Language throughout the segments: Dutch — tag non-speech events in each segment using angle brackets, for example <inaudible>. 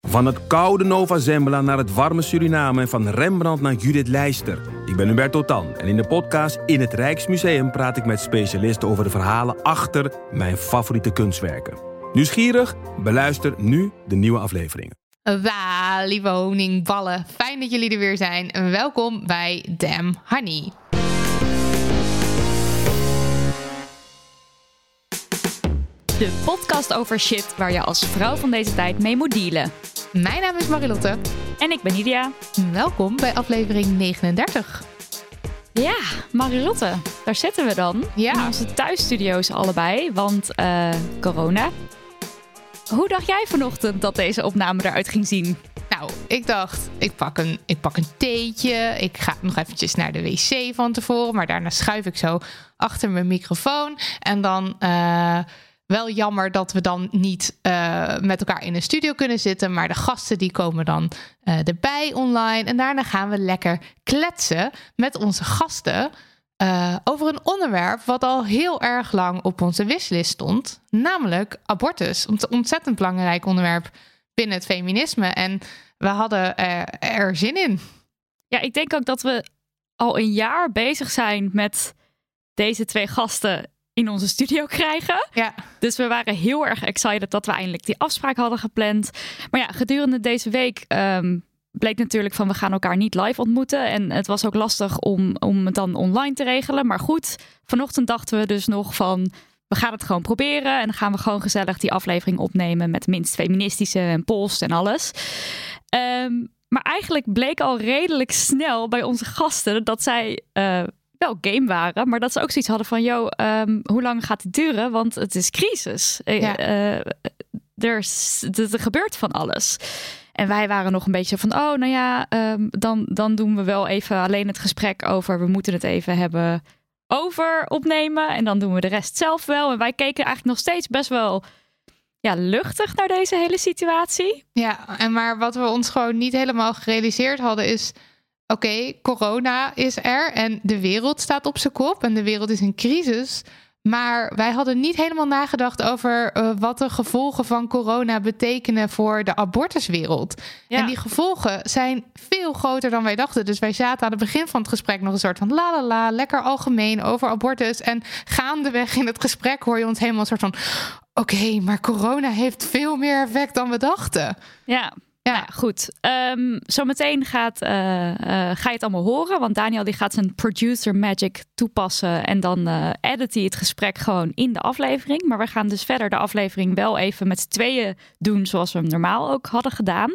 Van het koude Nova Zembla naar het warme Suriname en van Rembrandt naar Judith Leister. Ik ben Hubert Totan en in de podcast In het Rijksmuseum praat ik met specialisten over de verhalen achter mijn favoriete kunstwerken. Nieuwsgierig? Beluister nu de nieuwe afleveringen. Wa, lieve honingballen. Fijn dat jullie er weer zijn. Welkom bij Damn Honey. De podcast over shit waar je als vrouw van deze tijd mee moet dealen. Mijn naam is Marilotte. En ik ben Nidia. Welkom bij aflevering 39. Ja, Marilotte, daar zitten we dan. Ja. In onze thuisstudio's allebei, want uh, corona. Hoe dacht jij vanochtend dat deze opname eruit ging zien? Nou, ik dacht, ik pak, een, ik pak een theetje. Ik ga nog eventjes naar de wc van tevoren. Maar daarna schuif ik zo achter mijn microfoon. En dan... Uh, wel jammer dat we dan niet uh, met elkaar in een studio kunnen zitten. Maar de gasten die komen dan uh, erbij online. En daarna gaan we lekker kletsen met onze gasten. Uh, over een onderwerp wat al heel erg lang op onze wishlist stond. Namelijk abortus. Een ontzettend belangrijk onderwerp binnen het feminisme. En we hadden er zin in. Ja, ik denk ook dat we al een jaar bezig zijn met deze twee gasten in onze studio krijgen. Ja. Dus we waren heel erg excited dat we eindelijk die afspraak hadden gepland. Maar ja, gedurende deze week um, bleek natuurlijk van we gaan elkaar niet live ontmoeten. En het was ook lastig om, om het dan online te regelen. Maar goed, vanochtend dachten we dus nog van we gaan het gewoon proberen. En dan gaan we gewoon gezellig die aflevering opnemen met minst feministische en post en alles. Um, maar eigenlijk bleek al redelijk snel bij onze gasten dat zij uh, wel game waren, maar dat ze ook zoiets hadden van, joh, um, hoe lang gaat het duren? Want het is crisis. Ja. Uh, er, is, er gebeurt van alles. En wij waren nog een beetje van, oh, nou ja, um, dan, dan doen we wel even alleen het gesprek over, we moeten het even hebben over opnemen. En dan doen we de rest zelf wel. En wij keken eigenlijk nog steeds best wel ja, luchtig naar deze hele situatie. Ja, en maar wat we ons gewoon niet helemaal gerealiseerd hadden is oké, okay, corona is er en de wereld staat op zijn kop en de wereld is in crisis. Maar wij hadden niet helemaal nagedacht over uh, wat de gevolgen van corona betekenen voor de abortuswereld. Ja. En die gevolgen zijn veel groter dan wij dachten. Dus wij zaten aan het begin van het gesprek nog een soort van la la la, lekker algemeen over abortus. En gaandeweg in het gesprek hoor je ons helemaal een soort van: oké, okay, maar corona heeft veel meer effect dan we dachten. Ja, ja, goed. Um, zometeen gaat, uh, uh, ga je het allemaal horen. Want Daniel die gaat zijn producer magic toepassen. En dan uh, edit hij het gesprek gewoon in de aflevering. Maar we gaan dus verder de aflevering wel even met z'n tweeën doen. Zoals we hem normaal ook hadden gedaan.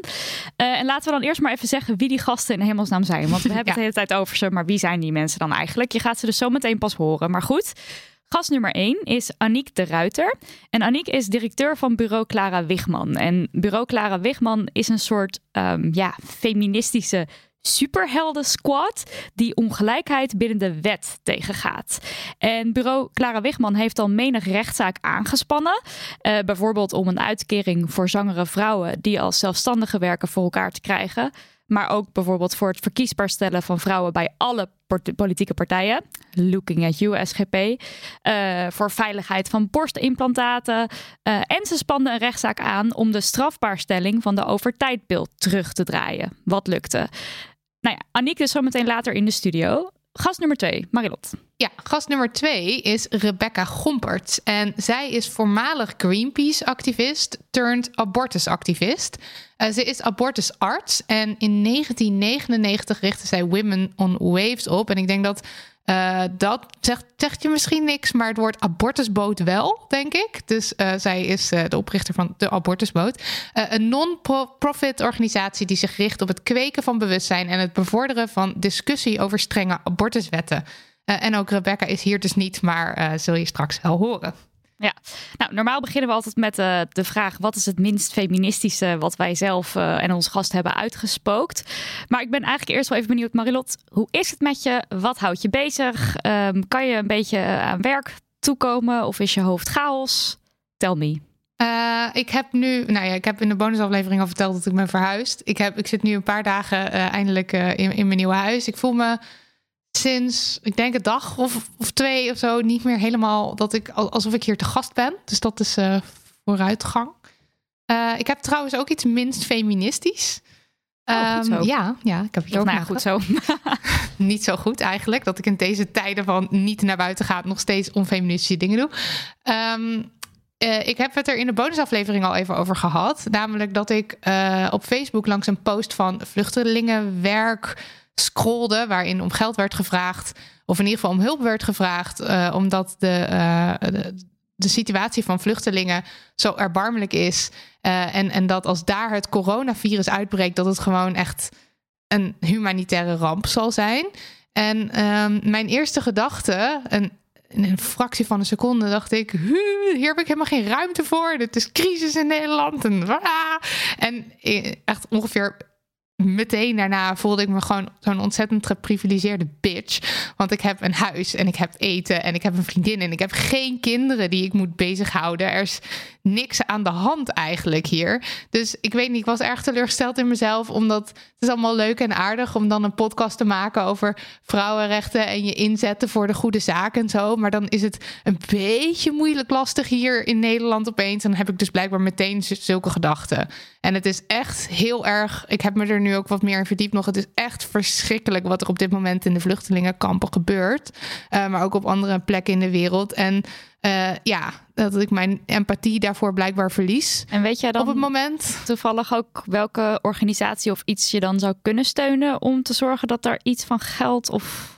en laten we dan eerst maar even zeggen wie die gasten in hemelsnaam zijn. Want we <laughs> hebben ja. het de hele tijd over ze. Maar wie zijn die mensen dan eigenlijk? Je gaat ze dus zometeen pas horen. Maar goed. Gast nummer 1 is Aniek de Ruiter. En Aniek is directeur van bureau Clara Wigman. En bureau Clara Wigman is een soort um, ja, feministische superhelden squad die ongelijkheid binnen de wet tegengaat. En bureau Clara Wigman heeft al menig rechtszaak aangespannen. Uh, bijvoorbeeld om een uitkering voor zwangere vrouwen die als zelfstandige werken voor elkaar te krijgen. Maar ook bijvoorbeeld voor het verkiesbaar stellen van vrouwen bij alle politieke partijen. Looking at you, SGP. Uh, voor veiligheid van borstimplantaten. Uh, en ze spanden een rechtszaak aan om de strafbaarstelling van de overtijdbeeld terug te draaien. Wat lukte? Nou ja, Aniek is zometeen later in de studio. Gast nummer twee, Marilot. Ja, gast nummer twee is Rebecca Gompert. En zij is voormalig Greenpeace-activist turned abortusactivist. Uh, ze is abortusarts en in 1999 richtte zij Women on Waves op. En ik denk dat uh, dat zegt, zegt je misschien niks, maar het woord abortusboot wel, denk ik. Dus uh, zij is uh, de oprichter van de Abortusboot. een non-profit organisatie die zich richt op het kweken van bewustzijn en het bevorderen van discussie over strenge abortuswetten. en ook Rebecca is hier dus niet, maar zul je straks wel horen. Ja, nou normaal beginnen we altijd met uh, de vraag: wat is het minst feministische wat wij zelf uh, en onze gast hebben uitgespookt? Maar ik ben eigenlijk eerst wel even benieuwd, Marilot, hoe is het met je? Wat houdt je bezig? Um, kan je een beetje aan werk toekomen of is je hoofd chaos? Tell me. Ik heb nu, nou ja, ik heb in de bonusaflevering al verteld dat ik ben verhuisd. Ik, heb, ik zit nu een paar dagen eindelijk in, in mijn nieuwe huis. Ik voel me sinds, ik denk een dag of, of twee of zo, niet meer helemaal dat ik alsof ik hier te gast ben. Dus dat is uh, vooruitgang. Uh, ik heb trouwens ook iets minst feministisch. Oh, um, ja, ja, ik heb hier ook nou, goed zo. <laughs> niet zo goed eigenlijk dat ik in deze tijden van niet naar buiten gaat nog steeds onfeministische dingen doe. Um, uh, ik heb het er in de bonusaflevering al even over gehad. Namelijk dat ik op Facebook langs een post van vluchtelingenwerk scrolde, waarin om geld werd gevraagd, of in ieder geval om hulp werd gevraagd, uh, omdat de, uh, de, de, situatie van vluchtelingen zo erbarmelijk is. Uh, en, en dat als daar het coronavirus uitbreekt, dat het gewoon echt een humanitaire ramp zal zijn. En ehm, mijn eerste gedachte, een, in een fractie van een seconde dacht ik: hier heb ik helemaal geen ruimte voor. Dit is crisis in Nederland. En, en echt ongeveer meteen daarna voelde ik me gewoon zo'n ontzettend geprivilegeerde bitch. Want ik heb een huis en ik heb eten en ik heb een vriendin en ik heb geen kinderen die ik moet bezighouden. Er is niks aan de hand eigenlijk hier. Dus ik weet niet, ik was erg teleurgesteld in mezelf, omdat het is allemaal leuk en aardig om dan een podcast te maken over vrouwenrechten en je inzetten voor de goede zaak en zo. Maar dan is het een beetje moeilijk lastig hier in Nederland opeens. En dan heb ik dus blijkbaar meteen zulke gedachten. En het is echt heel erg. Ik heb me er nu ook wat meer in verdiept nog. Het is echt verschrikkelijk wat er op dit moment in de vluchtelingenkampen gebeurt. Uh, maar ook op andere plekken in de wereld. En uh, ja, dat ik mijn empathie daarvoor blijkbaar verlies. En weet jij dan op het moment toevallig ook welke organisatie of iets je dan zou kunnen steunen om te zorgen dat er iets van geld of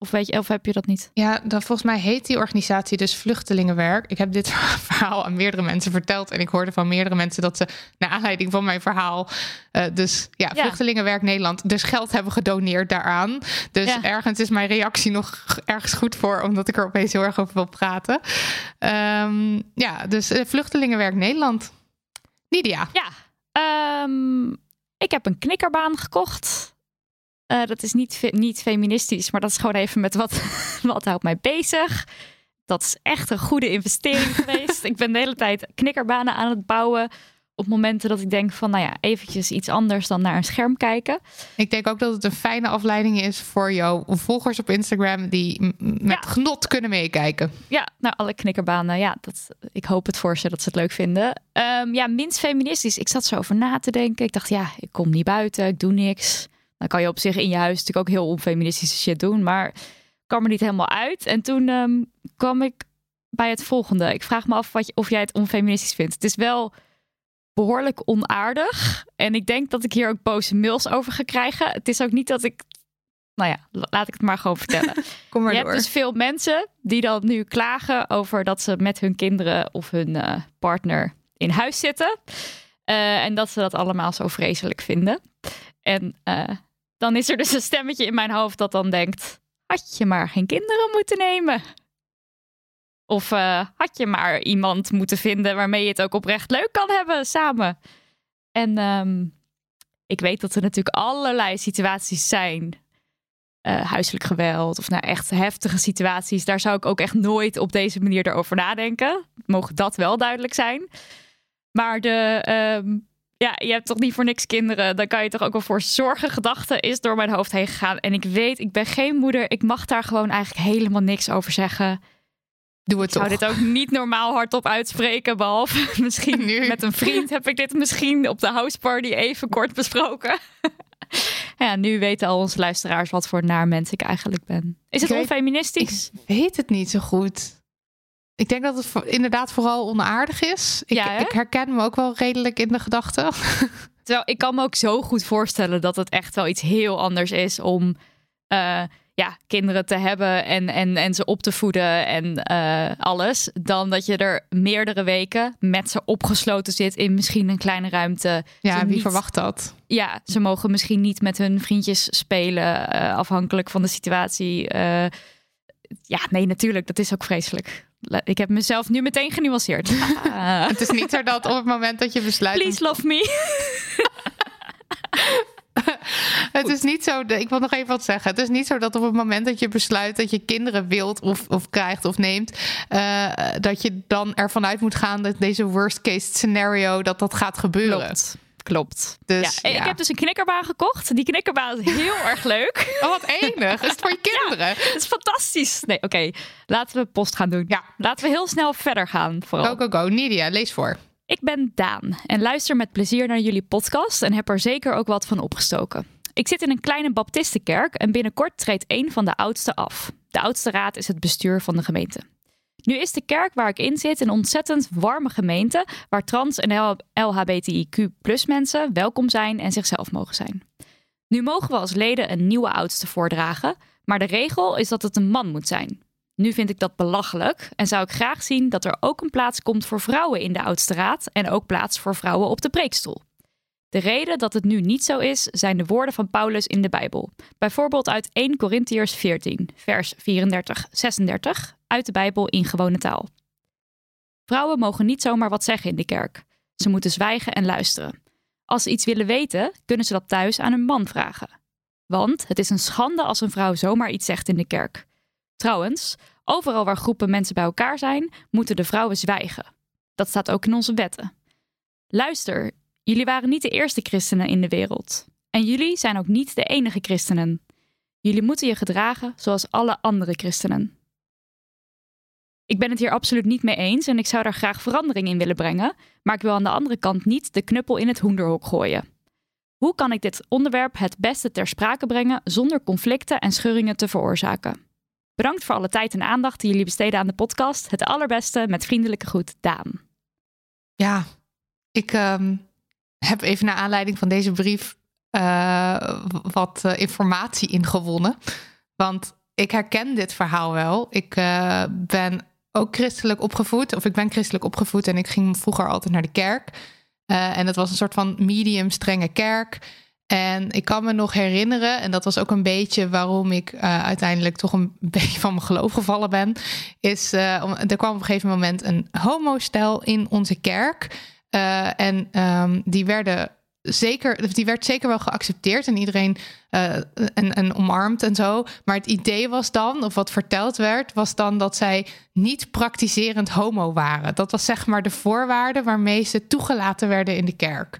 of, weet je, of heb je dat niet? Ja, dan, volgens mij heet die organisatie dus Vluchtelingenwerk. Ik heb dit <laughs> verhaal aan meerdere mensen verteld. En ik hoorde van meerdere mensen dat ze, naar aanleiding van mijn verhaal, uh, dus ja, ja, Vluchtelingenwerk Nederland, dus geld hebben gedoneerd daaraan. Dus ja. ergens is mijn reactie nog ergens goed voor, omdat ik er opeens heel erg over wil praten. Um, ja, dus uh, Vluchtelingenwerk Nederland. Nidia. Ja, um, ik heb een knikkerbaan gekocht. Uh, dat is niet, niet feministisch, maar dat is gewoon even met wat, <laughs> wat houdt mij bezig. Dat is echt een goede investering <laughs> geweest. Ik ben de hele tijd knikkerbanen aan het bouwen. Op momenten dat ik denk van, nou ja, eventjes iets anders dan naar een scherm kijken. Ik denk ook dat het een fijne afleiding is voor jouw volgers op Instagram die met ja. genot kunnen meekijken. Ja, nou alle knikkerbanen. Ja, dat, ik hoop het voor ze dat ze het leuk vinden. Um, ja, minst feministisch. Ik zat zo over na te denken. Ik dacht, ja, ik kom niet buiten, ik doe niks. Dan kan je op zich in je huis natuurlijk ook heel onfeministische shit doen. Maar kwam er niet helemaal uit. En toen um, kwam ik bij het volgende. Ik vraag me af wat je, of jij het onfeministisch vindt. Het is wel behoorlijk onaardig. En ik denk dat ik hier ook boze mails over ga krijgen. Het is ook niet dat ik. Nou ja, laat ik het maar gewoon vertellen. <laughs> Kom maar je door. hebt dus veel mensen die dan nu klagen over dat ze met hun kinderen of hun uh, partner in huis zitten. Uh, en dat ze dat allemaal zo vreselijk vinden. En uh, dan is er dus een stemmetje in mijn hoofd dat dan denkt: had je maar geen kinderen moeten nemen? Of uh, had je maar iemand moeten vinden waarmee je het ook oprecht leuk kan hebben samen? En um, ik weet dat er natuurlijk allerlei situaties zijn. Uh, huiselijk geweld of nou echt heftige situaties. Daar zou ik ook echt nooit op deze manier erover nadenken. Mogen dat wel duidelijk zijn. Maar de, um, ja, je hebt toch niet voor niks kinderen. Dan kan je toch ook wel voor zorgen. Gedachten is door mijn hoofd heen gegaan. En ik weet, ik ben geen moeder. Ik mag daar gewoon eigenlijk helemaal niks over zeggen. Doe het ik zou dit ook niet normaal hardop uitspreken. Behalve <laughs> misschien nu. met een vriend heb ik dit misschien op de houseparty even kort besproken. <laughs> Ja, nu weten al onze luisteraars wat voor naar mens ik eigenlijk ben. Is het Ik weet- onfeministisch? Ik weet het niet zo goed. Ik denk dat het voor- inderdaad vooral onaardig is. Ik, Ja, ik herken me ook wel redelijk in de gedachten. <laughs> Terwijl ik kan me ook zo goed voorstellen dat het echt wel iets heel anders is om eh, ja, kinderen te hebben en, en, en ze op te voeden en eh, alles. Dan dat je er meerdere weken met ze opgesloten zit in misschien een kleine ruimte. Ja, Ze wie niet- verwacht dat? Ja, ze mogen misschien niet met hun vriendjes spelen, eh, afhankelijk van de situatie. Ja, nee, natuurlijk, dat is ook vreselijk. Ik heb mezelf nu meteen genuanceerd. Ah. <laughs> Het is niet zo dat op het moment dat je besluit... Please love me. <laughs> Het is niet zo, ik wil nog even wat zeggen. Het is niet zo dat op het moment dat je besluit dat je kinderen wilt of, of krijgt of neemt, eh, dat je dan ervan uit moet gaan dat deze worst case scenario dat dat gaat gebeuren. Klopt. Klopt. Dus, ja, ja. Ik heb dus een knikkerbaan gekocht. Die knikkerbaan is heel erg leuk. <laughs> Oh, wat enig. Is het voor je <laughs> kinderen? Het is fantastisch. Nee, oké. Laten we post gaan doen. Ja. Laten we heel snel verder gaan. Vooral. Go, go, go. Nidia, lees voor. Ik ben Daan en luister met plezier naar jullie podcast en heb er zeker ook wat van opgestoken. Ik zit in een kleine baptistenkerk en binnenkort treedt een van de oudsten af. De oudste raad is het bestuur van de gemeente. Nu is de kerk waar ik in zit een ontzettend warme gemeente waar trans en LHBTIQ mensen welkom zijn en zichzelf mogen zijn. Nu mogen we als leden een nieuwe oudste voordragen, maar de regel is dat het een man moet zijn. Nu vind ik dat belachelijk en zou ik graag zien dat er ook een plaats komt voor vrouwen in de oudste raad en ook plaats voor vrouwen op de preekstoel. De reden dat het nu niet zo is, zijn de woorden van Paulus in de Bijbel. Bijvoorbeeld uit 1 Korintiërs 14, vers 34, 36, uit de Bijbel in gewone taal. Vrouwen mogen niet zomaar wat zeggen in de kerk. Ze moeten zwijgen en luisteren. Als ze iets willen weten, kunnen ze dat thuis aan hun man vragen. Want het is een schande als een vrouw zomaar iets zegt in de kerk. Trouwens, overal waar groepen mensen bij elkaar zijn, moeten de vrouwen zwijgen. Dat staat ook in onze wetten. Luister, jullie waren niet de eerste christenen in de wereld. En jullie zijn ook niet de enige christenen. Jullie moeten je gedragen zoals alle andere christenen. Ik ben het hier absoluut niet mee eens en ik zou daar graag verandering in willen brengen, maar ik wil aan de andere kant niet de knuppel in het hoenderhok gooien. Hoe kan ik dit onderwerp het beste ter sprake brengen zonder conflicten en scheuringen te veroorzaken? Bedankt voor alle tijd en aandacht die jullie besteden aan de podcast. Het allerbeste met vriendelijke groet, Daan. Ja, ik ehm, heb even naar aanleiding van deze brief eh, wat eh, informatie ingewonnen. Want ik herken dit verhaal wel. Ik eh, ben ook christelijk opgevoed, of ik ben christelijk opgevoed en ik ging vroeger altijd naar de kerk. Eh, en het was een soort van medium strenge kerk. En ik kan me nog herinneren, en dat was ook een beetje waarom ik eh, uiteindelijk toch een <laughs> beetje van mijn geloof gevallen ben, is eh, er kwam op een gegeven moment een homostel in onze kerk. En ehm, die werden zeker, die werd zeker wel geaccepteerd en iedereen eh, en, en omarmd en zo. Maar het idee was dan, of wat verteld werd, was dan dat zij niet praktiserend homo waren. Dat was zeg maar de voorwaarde waarmee ze toegelaten werden in de kerk.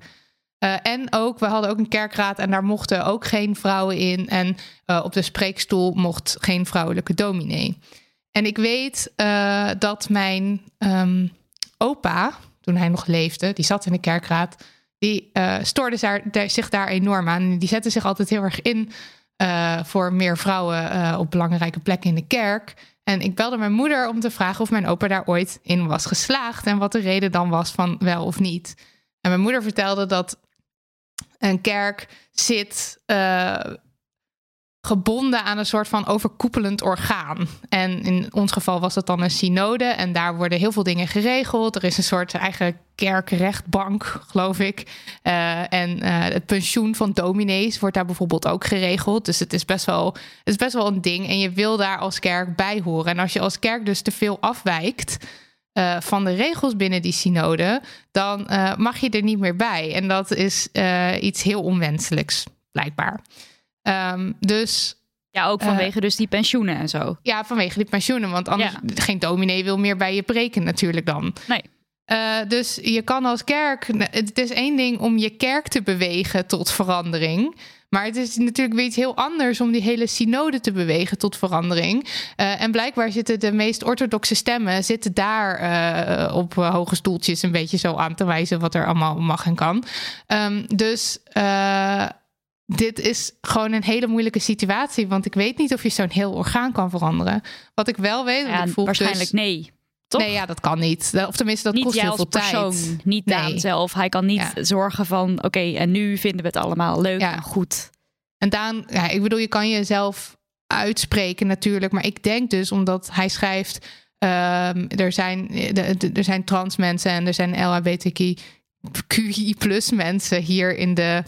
Eh, en ook, we hadden ook een kerkraad en daar mochten ook geen vrouwen in. En eh, op de spreekstoel mocht geen vrouwelijke dominee. En ik weet dat mijn ehm, opa, toen hij nog leefde, die zat in de kerkraad, die daar- zich daar enorm aan. Die zette zich altijd heel erg in eh, voor meer vrouwen eh, op belangrijke plekken in de kerk. En ik belde mijn moeder om te vragen of mijn opa daar ooit in was geslaagd en wat de reden dan was van wel of niet. En mijn moeder vertelde dat een kerk zit gebonden aan een soort van overkoepelend orgaan. En in ons geval was dat dan een synode. En daar worden heel veel dingen geregeld. Er is een soort eigen kerkrechtbank, geloof ik. Eh, en eh, het pensioen van dominees wordt daar bijvoorbeeld ook geregeld. Dus het is, best wel, het is best wel een ding. En je wil daar als kerk bij horen. En als je als kerk dus te veel afwijkt... eh, van de regels binnen die synode, dan mag je er niet meer bij. En dat is iets heel onwenselijks, blijkbaar. Ehm, dus Ja, ook vanwege dus die pensioenen en zo. ja, vanwege die pensioenen. Want anders, Ja. geen dominee wil meer bij je preken natuurlijk dan. Nee. Eh, dus je kan als kerk... Het is één ding om je kerk te bewegen tot verandering... Maar het is natuurlijk weer iets heel anders om die hele synode te bewegen tot verandering. Eh, en blijkbaar zitten de meest orthodoxe stemmen zitten daar eh, op eh, hoge stoeltjes een beetje zo aan te wijzen wat er allemaal mag en kan. Ehm, dus eh, dit is gewoon een hele moeilijke situatie. Want ik weet niet of je zo'n heel orgaan kan veranderen. Wat ik wel weet, ja, ik voel waarschijnlijk dus, nee. Toch? Nee, ja, dat kan niet. Of tenminste, dat niet kost heel veel persoon, tijd. niet Nee. Daan zelf. Hij kan niet Ja. zorgen van, oké, en nu vinden we het allemaal leuk Ja. en goed. En Daan, ja, ik bedoel, je kan jezelf uitspreken natuurlijk. Maar ik denk dus, omdat hij schrijft... ehm, er, zijn, de- de- er zijn trans mensen en er zijn LHBTQI plus mensen hier in de,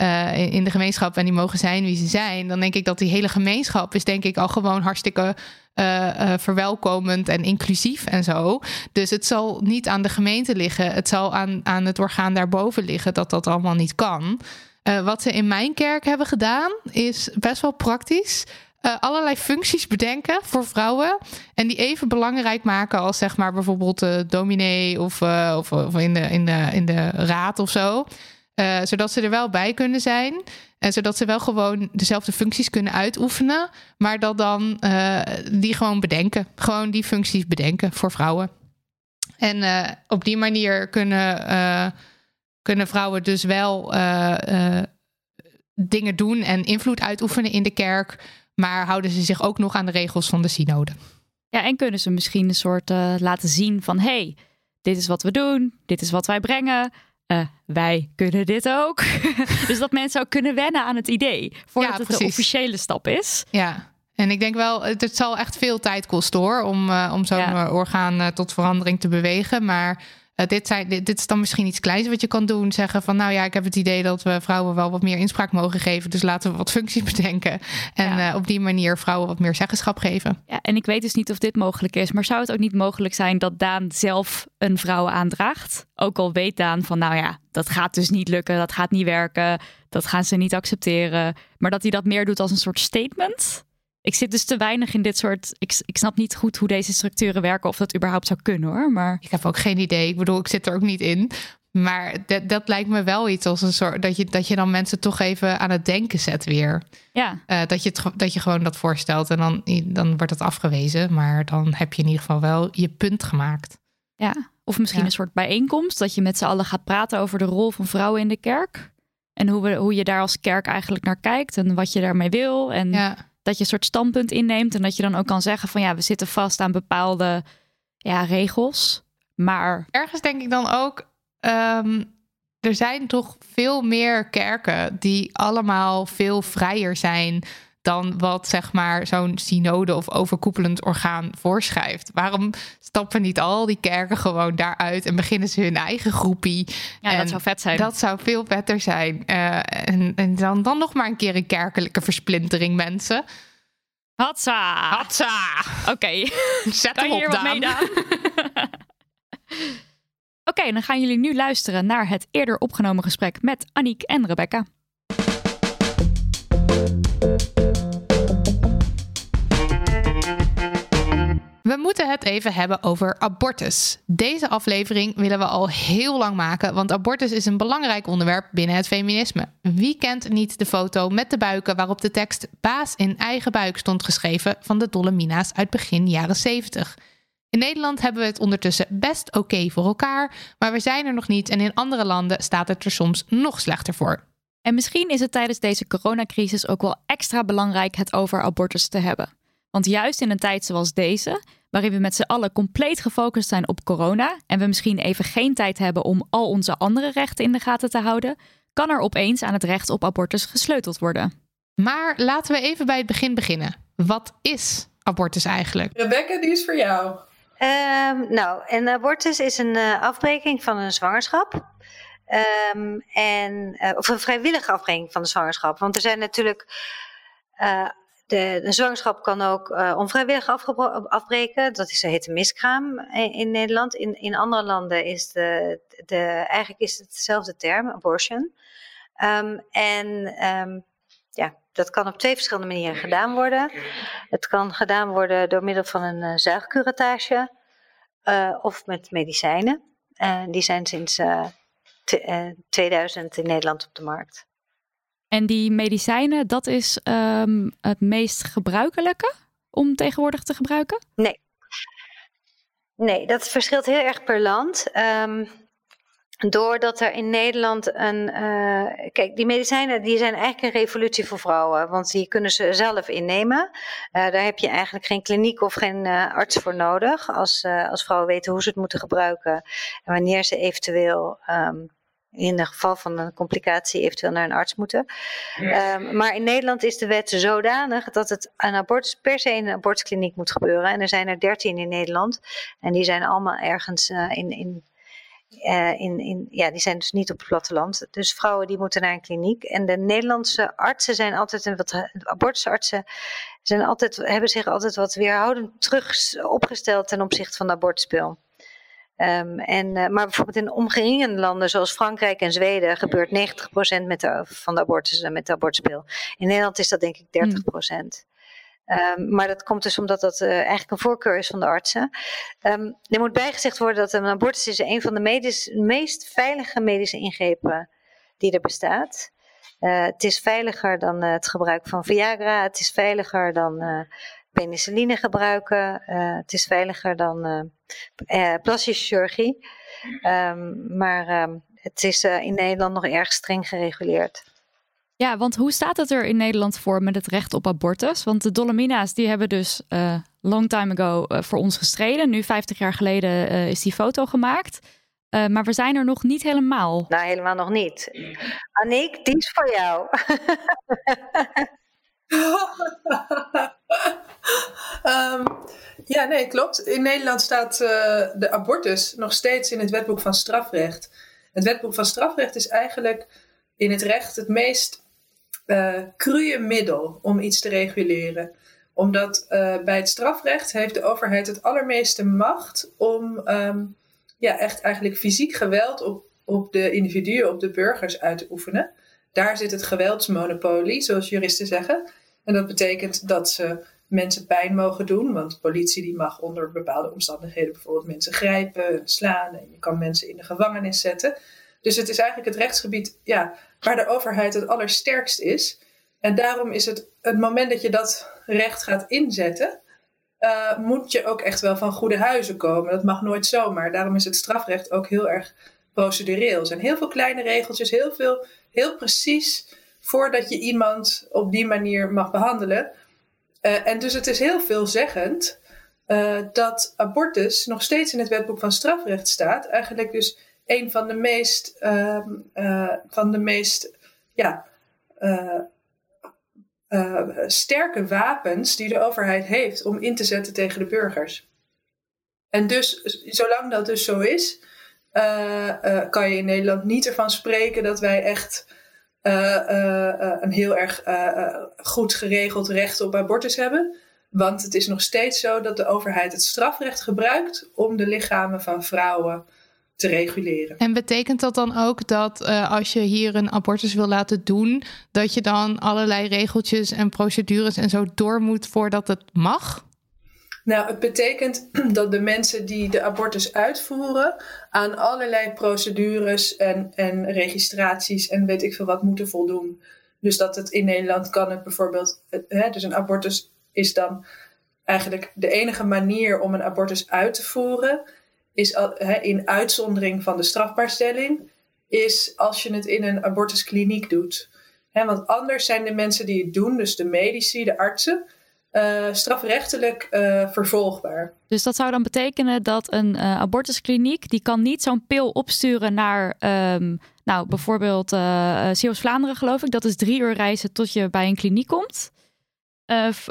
eh, in- de gemeenschap... en die mogen zijn wie ze zijn. Dan denk ik dat die hele gemeenschap is denk ik al gewoon hartstikke... eh, verwelkomend en inclusief en zo. Dus het zal niet aan de gemeente liggen. Het zal aan, aan het orgaan daarboven liggen dat dat allemaal niet kan. Wat ze in mijn kerk hebben gedaan, is best wel praktisch. Allerlei functies bedenken voor vrouwen. En die even belangrijk maken als zeg maar bijvoorbeeld de dominee of, of, of in, de, in, de, in de raad of zo. Eh, zodat ze er wel bij kunnen zijn. En zodat ze wel gewoon dezelfde functies kunnen uitoefenen. Maar dat dan eh, die gewoon bedenken. Gewoon die functies bedenken voor vrouwen. En eh, op die manier kunnen, kunnen vrouwen dus wel dingen doen en invloed uitoefenen in de kerk. Maar houden ze zich ook nog aan de regels van de synode. Ja, en kunnen ze misschien een soort laten zien van, hey, dit is wat we doen, dit is wat wij brengen. Eh, wij kunnen dit ook. <laughs> dus dat mensen ook kunnen wennen aan het idee. Voordat Ja, het de officiële stap is. Ja, en ik denk wel, het, het zal echt veel tijd kosten hoor, om, eh, om zo'n Ja. eh, orgaan tot verandering te bewegen. Maar eh, dit, zijn, dit, dit is dan misschien iets kleins wat je kan doen. Zeggen van, nou ja, ik heb het idee dat we vrouwen wel wat meer inspraak mogen geven. Dus laten we wat functies <laughs> bedenken. En Ja. eh, op die manier vrouwen wat meer zeggenschap geven. Ja, en ik weet dus niet of dit mogelijk is. Maar zou het ook niet mogelijk zijn dat Daan zelf een vrouw aandraagt? Ook al weet Daan van, nou ja, dat gaat dus niet lukken. Dat gaat niet werken. Dat gaan ze niet accepteren. Maar dat hij dat meer doet als een soort statement. Ik zit dus te weinig in dit soort... Ik, ik snap niet goed hoe deze structuren werken. Of dat überhaupt zou kunnen hoor. Maar Ik heb ook geen idee. Ik bedoel, ik zit er ook niet in. Maar dat, dat lijkt me wel iets als een soort dat je, dat je dan mensen toch even aan het denken zet weer. ja, Eh, dat, je het, dat je gewoon dat voorstelt en dan, dan wordt het afgewezen. Maar dan heb je in ieder geval wel je punt gemaakt. ja. Of misschien Ja. een soort bijeenkomst. Dat je met z'n allen gaat praten over de rol van vrouwen in de kerk. En hoe, we, hoe je daar als kerk eigenlijk naar kijkt. En wat je daarmee wil. En Ja, dat je een soort standpunt inneemt en dat je dan ook kan zeggen van ja, we zitten vast aan bepaalde ja, regels. Maar ergens denk ik dan ook. ehm, er zijn toch veel meer kerken die allemaal veel vrijer zijn dan wat zeg maar zo'n synode of overkoepelend orgaan voorschrijft. Waarom stappen niet al die kerken gewoon daaruit en beginnen ze hun eigen groepie? ja, En dat zou vet zijn. Dat zou veel beter zijn. Eh, en en dan, dan nog maar een keer een kerkelijke versplintering, mensen. Hatsa! Hatsa! Oké, <laughs> Zet kan hem op, wat Daan. mee Daan? <laughs> Oké, dan gaan jullie nu luisteren naar het eerder opgenomen gesprek met Aniek en Rebecca. We moeten het even hebben over abortus. Deze aflevering willen we al heel lang maken, want abortus is een belangrijk onderwerp binnen het feminisme. Wie kent niet de foto met de buiken waarop de tekst baas in eigen buik stond geschreven van de dolle mina's uit begin jaren 70? In Nederland hebben we het ondertussen best oké voor elkaar, maar we zijn er nog niet en in andere landen staat het er soms nog slechter voor. En misschien is het tijdens deze coronacrisis ook wel extra belangrijk het over abortus te hebben. Want juist in een tijd zoals deze, waarin we met z'n allen compleet gefocust zijn op corona en we misschien even geen tijd hebben om al onze andere rechten in de gaten te houden, kan er opeens aan het recht op abortus gesleuteld worden. Maar laten we even bij het begin beginnen. Wat is abortus eigenlijk? Rebecca, die is voor jou. Ehm, nou, een abortus is een eh, afbreking van een zwangerschap. Ehm, en, eh, of een vrijwillige afbreking van de zwangerschap. Want er zijn natuurlijk. eh, de, zwangerschap kan ook eh, onvrijwillig afbreken. Dat is, heet een miskraam in, Nederland. In, in andere landen is de, de. Eigenlijk is het dezelfde term, abortion. Ehm, en ehm, ja, dat kan op twee verschillende manieren gedaan worden. Het kan gedaan worden door middel van een uh, zuigcuratage uh, of met medicijnen. Die zijn sinds uh, 2000 in Nederland op de markt. En die medicijnen, dat is um, het meest gebruikelijke om tegenwoordig te gebruiken? Nee. Nee, dat verschilt heel erg per land. Um, Doordat er in Nederland een. Uh, kijk, die medicijnen die zijn eigenlijk een revolutie voor vrouwen. Want die kunnen ze zelf innemen. Uh, daar heb je eigenlijk geen kliniek of geen uh, arts voor nodig. Als, als vrouwen weten hoe ze het moeten gebruiken. En wanneer ze eventueel. Um, in het geval van een complicatie eventueel naar een arts moeten. Um, maar in Nederland is de wet zodanig dat het een abortus per se in een abortuskliniek moet gebeuren. En er zijn er dertien in Nederland. En die zijn allemaal ergens in, in uh, in, in, ja, die zijn dus niet op het platteland. Dus vrouwen die moeten naar een kliniek. En de Nederlandse artsen zijn altijd, en wat abortusartsen zijn altijd, hebben zich altijd wat weerhoudend terug opgesteld ten opzichte van de abortuspil. Um, en, uh, maar bijvoorbeeld in omringende landen zoals Frankrijk en Zweden gebeurt 90% met de, van de abortussen met de abortuspil. In Nederland is dat denk ik 30%. Hmm. Um, maar dat komt dus omdat dat uh, eigenlijk een voorkeur is van de artsen. Um, er moet bijgezegd worden dat een abortus is een van de medisch, meest veilige medische ingrepen die er bestaat. Uh, het is veiliger dan uh, het gebruik van Viagra. Het is veiliger dan penicilline gebruiken. het is veiliger dan plastische chirurgie. Um, maar het is in Nederland nog erg streng gereguleerd. Ja, want hoe staat het er in Nederland voor met het recht op abortus? Want de Dolomina's die hebben dus uh, long time ago uh, voor ons gestreden. Nu 50 jaar geleden uh, is die foto gemaakt. maar we zijn er nog niet helemaal. Nou, helemaal nog niet. Aniek, die is voor jou. <laughs> <laughs> um, ja, nee, klopt. In Nederland staat de abortus nog steeds in het wetboek van strafrecht. Het wetboek van strafrecht is eigenlijk in het recht het meest uh, middel om iets te reguleren. Omdat uh, bij het strafrecht heeft de overheid het allermeeste macht om um, ja, echt eigenlijk fysiek geweld op, op de individuen, op de burgers uit te oefenen. Daar zit het geweldsmonopolie, zoals juristen zeggen. En dat betekent dat ze mensen pijn mogen doen. Want politie die mag onder bepaalde omstandigheden bijvoorbeeld mensen grijpen, slaan. En je kan mensen in de gevangenis zetten. Dus het is eigenlijk het rechtsgebied ja, waar de overheid het allersterkst is. En daarom is het het moment dat je dat recht gaat inzetten, uh, moet je ook echt wel van goede huizen komen. Dat mag nooit zomaar. Daarom is het strafrecht ook heel erg procedureel. Er zijn heel veel kleine regeltjes, heel veel, heel precies voordat je iemand op die manier mag behandelen. Uh, en dus het is heel veelzeggend uh, dat abortus nog steeds in het wetboek van strafrecht staat. Eigenlijk dus een van de meest, uh, van de meest ja, sterke wapens die de overheid heeft om in te zetten tegen de burgers. En dus, zolang dat dus zo is, kan je in Nederland niet ervan spreken dat wij echt een heel erg goed geregeld recht op abortus hebben. Want het is nog steeds zo dat de overheid het strafrecht gebruikt om de lichamen van vrouwen te reguleren. En betekent dat dan ook dat als je hier een abortus wil laten doen, dat je dan allerlei regeltjes en procedures en zo door moet voordat het mag? Nou, het betekent <clears throat> dat de mensen die de abortus uitvoeren aan allerlei procedures en, en registraties en weet ik veel wat moeten voldoen. Dus dat het in Nederland kan het bijvoorbeeld, hè, dus een abortus is dan eigenlijk de enige manier om een abortus uit te voeren is in uitzondering van de strafbaarstelling, is als je het in een abortuskliniek doet. want anders zijn de mensen die het doen, dus de medici, de artsen, uh, strafrechtelijk uh, vervolgbaar. Dus dat zou dan betekenen dat een uh, abortuskliniek die kan niet zo'n pil opsturen naar, um, nou bijvoorbeeld uh, Zeeuws-Vlaanderen geloof ik. Dat is drie uur reizen tot je bij een kliniek komt.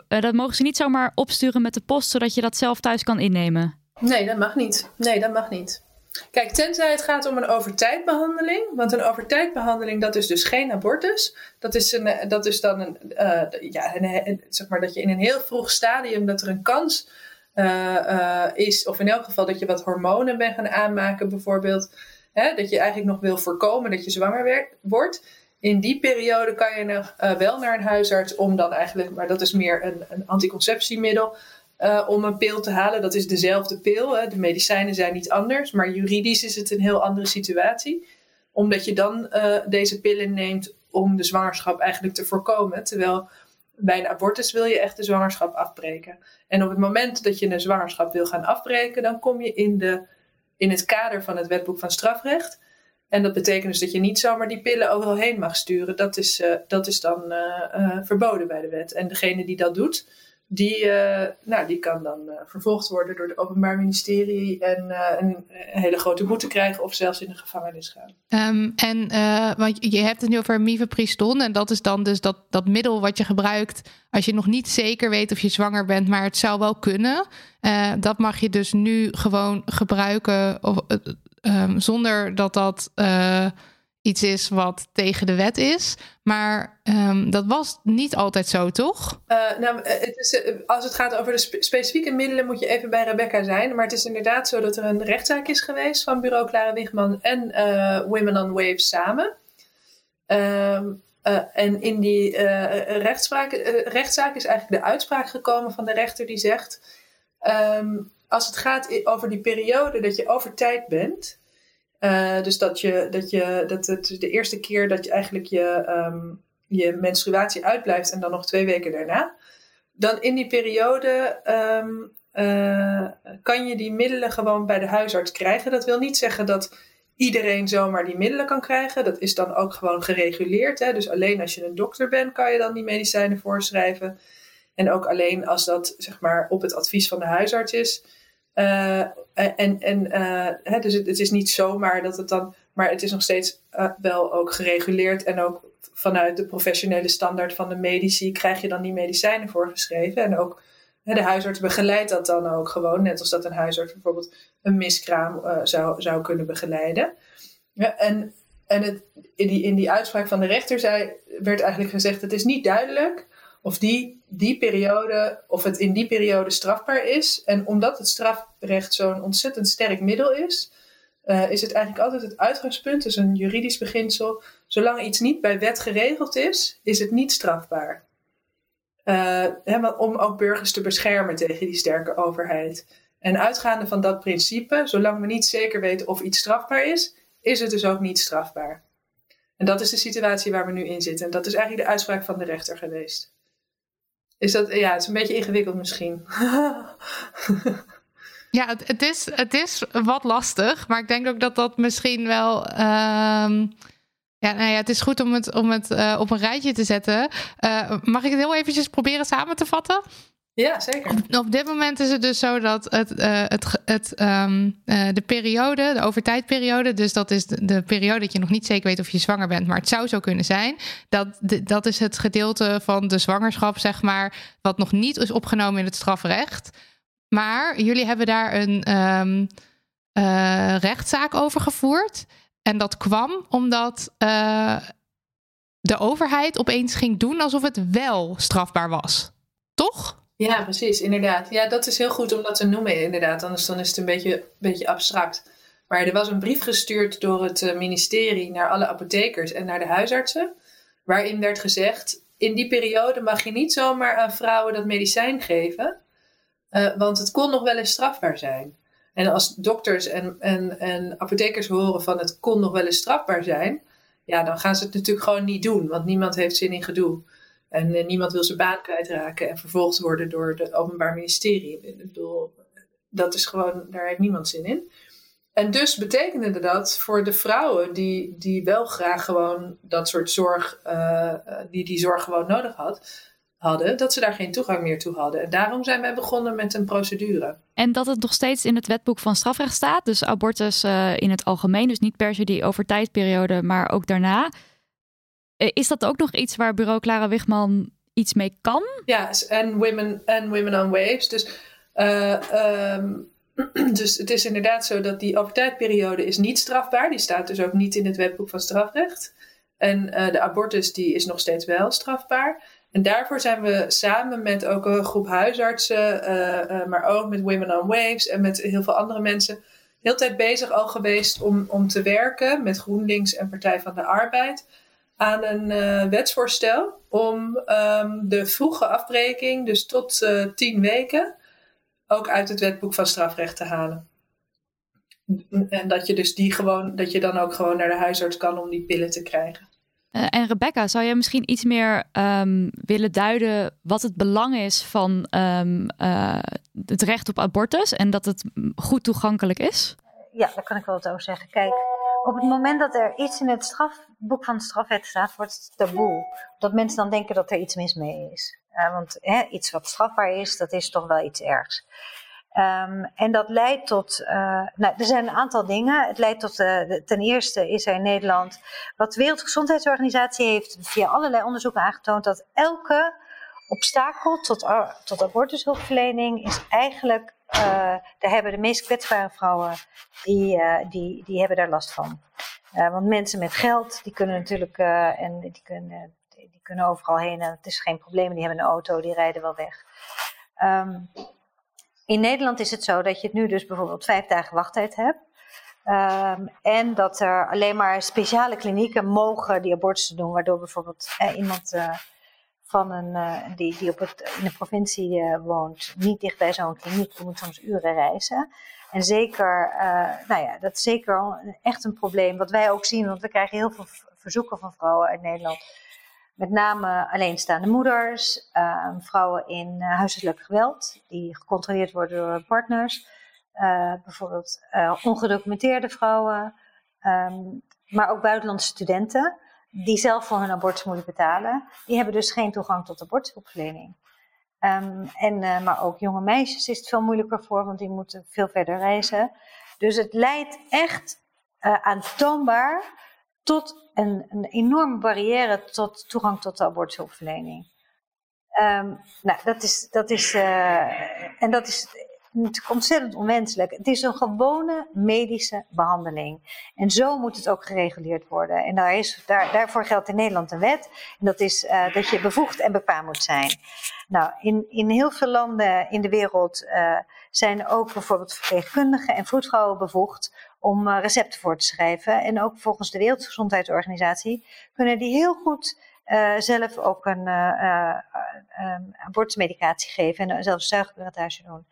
dat mogen ze niet zomaar opsturen met de post, zodat je dat zelf thuis kan innemen. Nee, dat mag niet. Nee, dat mag niet. Kijk, tenzij het gaat om een overtijdbehandeling. Want een overtijdbehandeling, dat is dus geen abortus. Dat is, een, dat is dan een, uh, ja, een, zeg maar dat je in een heel vroeg stadium dat er een kans uh, is, of in elk geval dat je wat hormonen bent gaan aanmaken, bijvoorbeeld. Hè, dat je eigenlijk nog wil voorkomen dat je zwanger wordt. In die periode kan je nog, wel naar een huisarts om dan eigenlijk, maar dat is meer een, een anticonceptiemiddel uh, om een pil te halen. Dat is dezelfde pil. Hè. De medicijnen zijn niet anders. Maar juridisch is het een heel andere situatie. Omdat je dan uh, deze pillen neemt om de zwangerschap eigenlijk te voorkomen. Terwijl bij een abortus wil je echt de zwangerschap afbreken. En op het moment dat je een zwangerschap wil gaan afbreken, dan kom je in, de, in het kader van het wetboek van strafrecht. En dat betekent dus dat je niet zomaar die pillen overal heen mag sturen. Dat is, dat is dan verboden bij de wet. En degene die dat doet, die, uh, nou, die kan dan uh, vervolgd worden door het Openbaar Ministerie en uh, een, hele grote boete krijgen of zelfs in de gevangenis gaan. Um, en want je hebt het nu over mifepriston en dat is dan dus dat, dat middel wat je gebruikt als je nog niet zeker weet of je zwanger bent, maar het zou wel kunnen. dat mag je dus nu gewoon gebruiken of, um, zonder dat dat iets is wat tegen de wet is. Maar um, dat was niet altijd zo, toch? Uh, nou, eh, het is, eh, als het gaat over de spe specifieke middelen, moet je even bij Rebecca zijn. Maar het is inderdaad zo dat er een rechtszaak is geweest van bureau Clara Wigman en Women on Waves samen. Uh, en in die rechtszaak is eigenlijk de uitspraak gekomen van de rechter die zegt: um, als het gaat over die periode dat je over tijd bent, uh, dus dat, je, dat, je, dat het de eerste keer dat je eigenlijk je, um, je menstruatie uitblijft en dan nog twee weken daarna. Dan in die periode um, uh, kan je die middelen gewoon bij de huisarts krijgen. Dat wil niet zeggen dat iedereen zomaar die middelen kan krijgen. Dat is dan ook gewoon gereguleerd. Hè? Dus alleen als je een dokter bent, kan je dan die medicijnen voorschrijven. En ook alleen als dat zeg maar, op het advies van de huisarts is. Uh, en en uh, hè, dus het, het, is niet zomaar dat het dan, maar het is nog steeds uh, wel ook gereguleerd en ook vanuit de professionele standaard van de medici krijg je dan die medicijnen voorgeschreven. En ook hè, de huisarts begeleidt dat dan ook gewoon, net als dat een huisarts bijvoorbeeld een miskraam zou, zou kunnen begeleiden. Ja, en en het, in, die, in die uitspraak van de rechter zei, werd eigenlijk gezegd: het is niet duidelijk of die, die periode, of het in die periode strafbaar is. En omdat het strafrecht zo'n ontzettend sterk middel is, uh, is het eigenlijk altijd het uitgangspunt, dus een juridisch beginsel. Zolang iets niet bij wet geregeld is, is het niet strafbaar. Uh, om ook burgers te beschermen tegen die sterke overheid. En uitgaande van dat principe, zolang we niet zeker weten of iets strafbaar is, is het dus ook niet strafbaar. En dat is de situatie waar we nu in zitten. En dat is eigenlijk de uitspraak van de rechter geweest. Is dat, ja, het is een beetje ingewikkeld misschien. <laughs> ja, het, het, is, het is wat lastig, maar ik denk ook dat dat misschien wel. Uh, ja, nou ja, het is goed om het, om het uh, op een rijtje te zetten. Uh, mag ik het heel eventjes proberen samen te vatten? Ja, zeker. Op dit moment is het dus zo dat het, uh, het, het, um, de periode, de overtijdperiode, dus dat is de, de, periode dat je nog niet zeker weet of je zwanger bent, maar het zou zo kunnen zijn. Dat, dat is het gedeelte van de zwangerschap, zeg maar, wat nog niet is opgenomen in het strafrecht. Maar jullie hebben daar een um, uh, rechtszaak over gevoerd. En dat kwam omdat de overheid opeens ging doen alsof het wel strafbaar was. Toch? Ja, precies, inderdaad. Ja, dat is heel goed om dat te noemen, inderdaad. Anders dan is het een beetje, beetje abstract. Maar er was een brief gestuurd door het eh, ministerie naar alle apothekers en naar de huisartsen. Waarin werd gezegd: in die periode mag je niet zomaar aan vrouwen dat medicijn geven, uh, want het kon nog wel eens strafbaar zijn. En als dokters en, en, en apothekers horen van het kon nog wel eens strafbaar zijn, ja, dan gaan ze het natuurlijk gewoon niet doen, want niemand heeft zin in gedoe. En uh, niemand wil zijn baan kwijtraken en vervolgd worden door het Openbaar Ministerie. Ik bedoel, dat is gewoon, daar heeft niemand zin in. En dus betekende dat voor de vrouwen die, die wel graag gewoon dat soort zorg, uh, die die zorg gewoon nodig had, hadden, dat ze daar geen toegang meer toe hadden. En daarom zijn wij begonnen met een procedure. En dat het nog steeds in het wetboek van strafrecht staat, dus abortus in het algemeen, dus niet per se die overtijdperiode, maar ook daarna. Eh, is dat ook nog iets waar bureau Clara Wigman iets mee kan? Ja, en Women, en women on Waves. Dus, uh, um, <clears throat> dus het is inderdaad zo dat die overtijdperiode is niet strafbaar. Die staat dus ook niet in het wetboek van strafrecht. En uh, de abortus die is nog steeds wel strafbaar. En daarvoor zijn we samen met ook een groep huisartsen, maar ook met Women on Waves en met heel veel andere mensen, heel tijd bezig al geweest om, om te werken met GroenLinks en Partij van de Arbeid aan een uh, wetsvoorstel om um, de vroege afbreking, dus tot uh, tien weken, ook uit het wetboek van strafrecht te halen. En dat je dus die gewoon, dat je dan ook gewoon naar de huisarts kan om die pillen te krijgen. Uh, en Rebecca, zou jij misschien iets meer um, willen duiden wat het belang is van um, het recht op abortus en dat het goed toegankelijk is? Ja, daar kan ik wel wat over zeggen. Kijk, op het moment dat er iets in het strafboek van de strafwet staat, wordt het taboe. Dat mensen dan denken dat er iets mis mee is. Uh, want hè, iets wat strafbaar is, dat is toch wel iets ergs. Um, en dat leidt tot, uh, nou, er zijn een aantal dingen. Het leidt tot, uh, ten eerste is er in Nederland, wat de Wereldgezondheidsorganisatie heeft via allerlei onderzoeken aangetoond, dat elke obstakel tot, tot abortushulpverlening is eigenlijk, uh, daar hebben de meest kwetsbare vrouwen, die, die, die hebben daar last van. want mensen met geld, die kunnen natuurlijk, en die kunnen, die kunnen overal heen en het is geen probleem, die hebben een auto, die rijden wel weg. Um, in Nederland is het zo dat je het nu dus bijvoorbeeld vijf dagen wachttijd hebt. Um, en dat er alleen maar speciale klinieken mogen die abortussen doen, waardoor bijvoorbeeld eh, iemand uh, van een, uh, die, die op het, in de provincie uh, woont, niet dicht bij zo'n kliniek, die moet soms uren reizen. En zeker, nou ja, dat is zeker echt een probleem, wat wij ook zien, want we krijgen heel veel verzoeken van vrouwen uit Nederland. Met name alleenstaande moeders, ehm, vrouwen in huiselijk geweld, die gecontroleerd worden door partners, bijvoorbeeld ongedocumenteerde vrouwen, um, maar ook buitenlandse studenten, die zelf voor hun abortus moeten betalen. Die hebben dus geen toegang tot abortushulpverlening. Um, en, maar ook jonge meisjes is het veel moeilijker voor, want die moeten veel verder reizen. Dus het leidt echt aantoonbaar tot een, een enorme barrière tot toegang tot de abortushulpverlening. Um, nou, dat is, dat is, uh, en dat is ontzettend onwenselijk. Het is een gewone medische behandeling. En zo moet het ook gereguleerd worden. En daar is, daar, daarvoor geldt in Nederland een wet. En dat is uh, dat je bevoegd en bekwaam moet zijn. Nou, in, in heel veel landen in de wereld uh, zijn ook bijvoorbeeld verpleegkundigen en voetvrouwen bevoegd om uh, recepten voor te schrijven. En ook volgens de Wereldgezondheidsorganisatie kunnen die heel goed uh, zelf ook een uh, um, abortusmedicatie geven en zelfs zuigpiratage doen.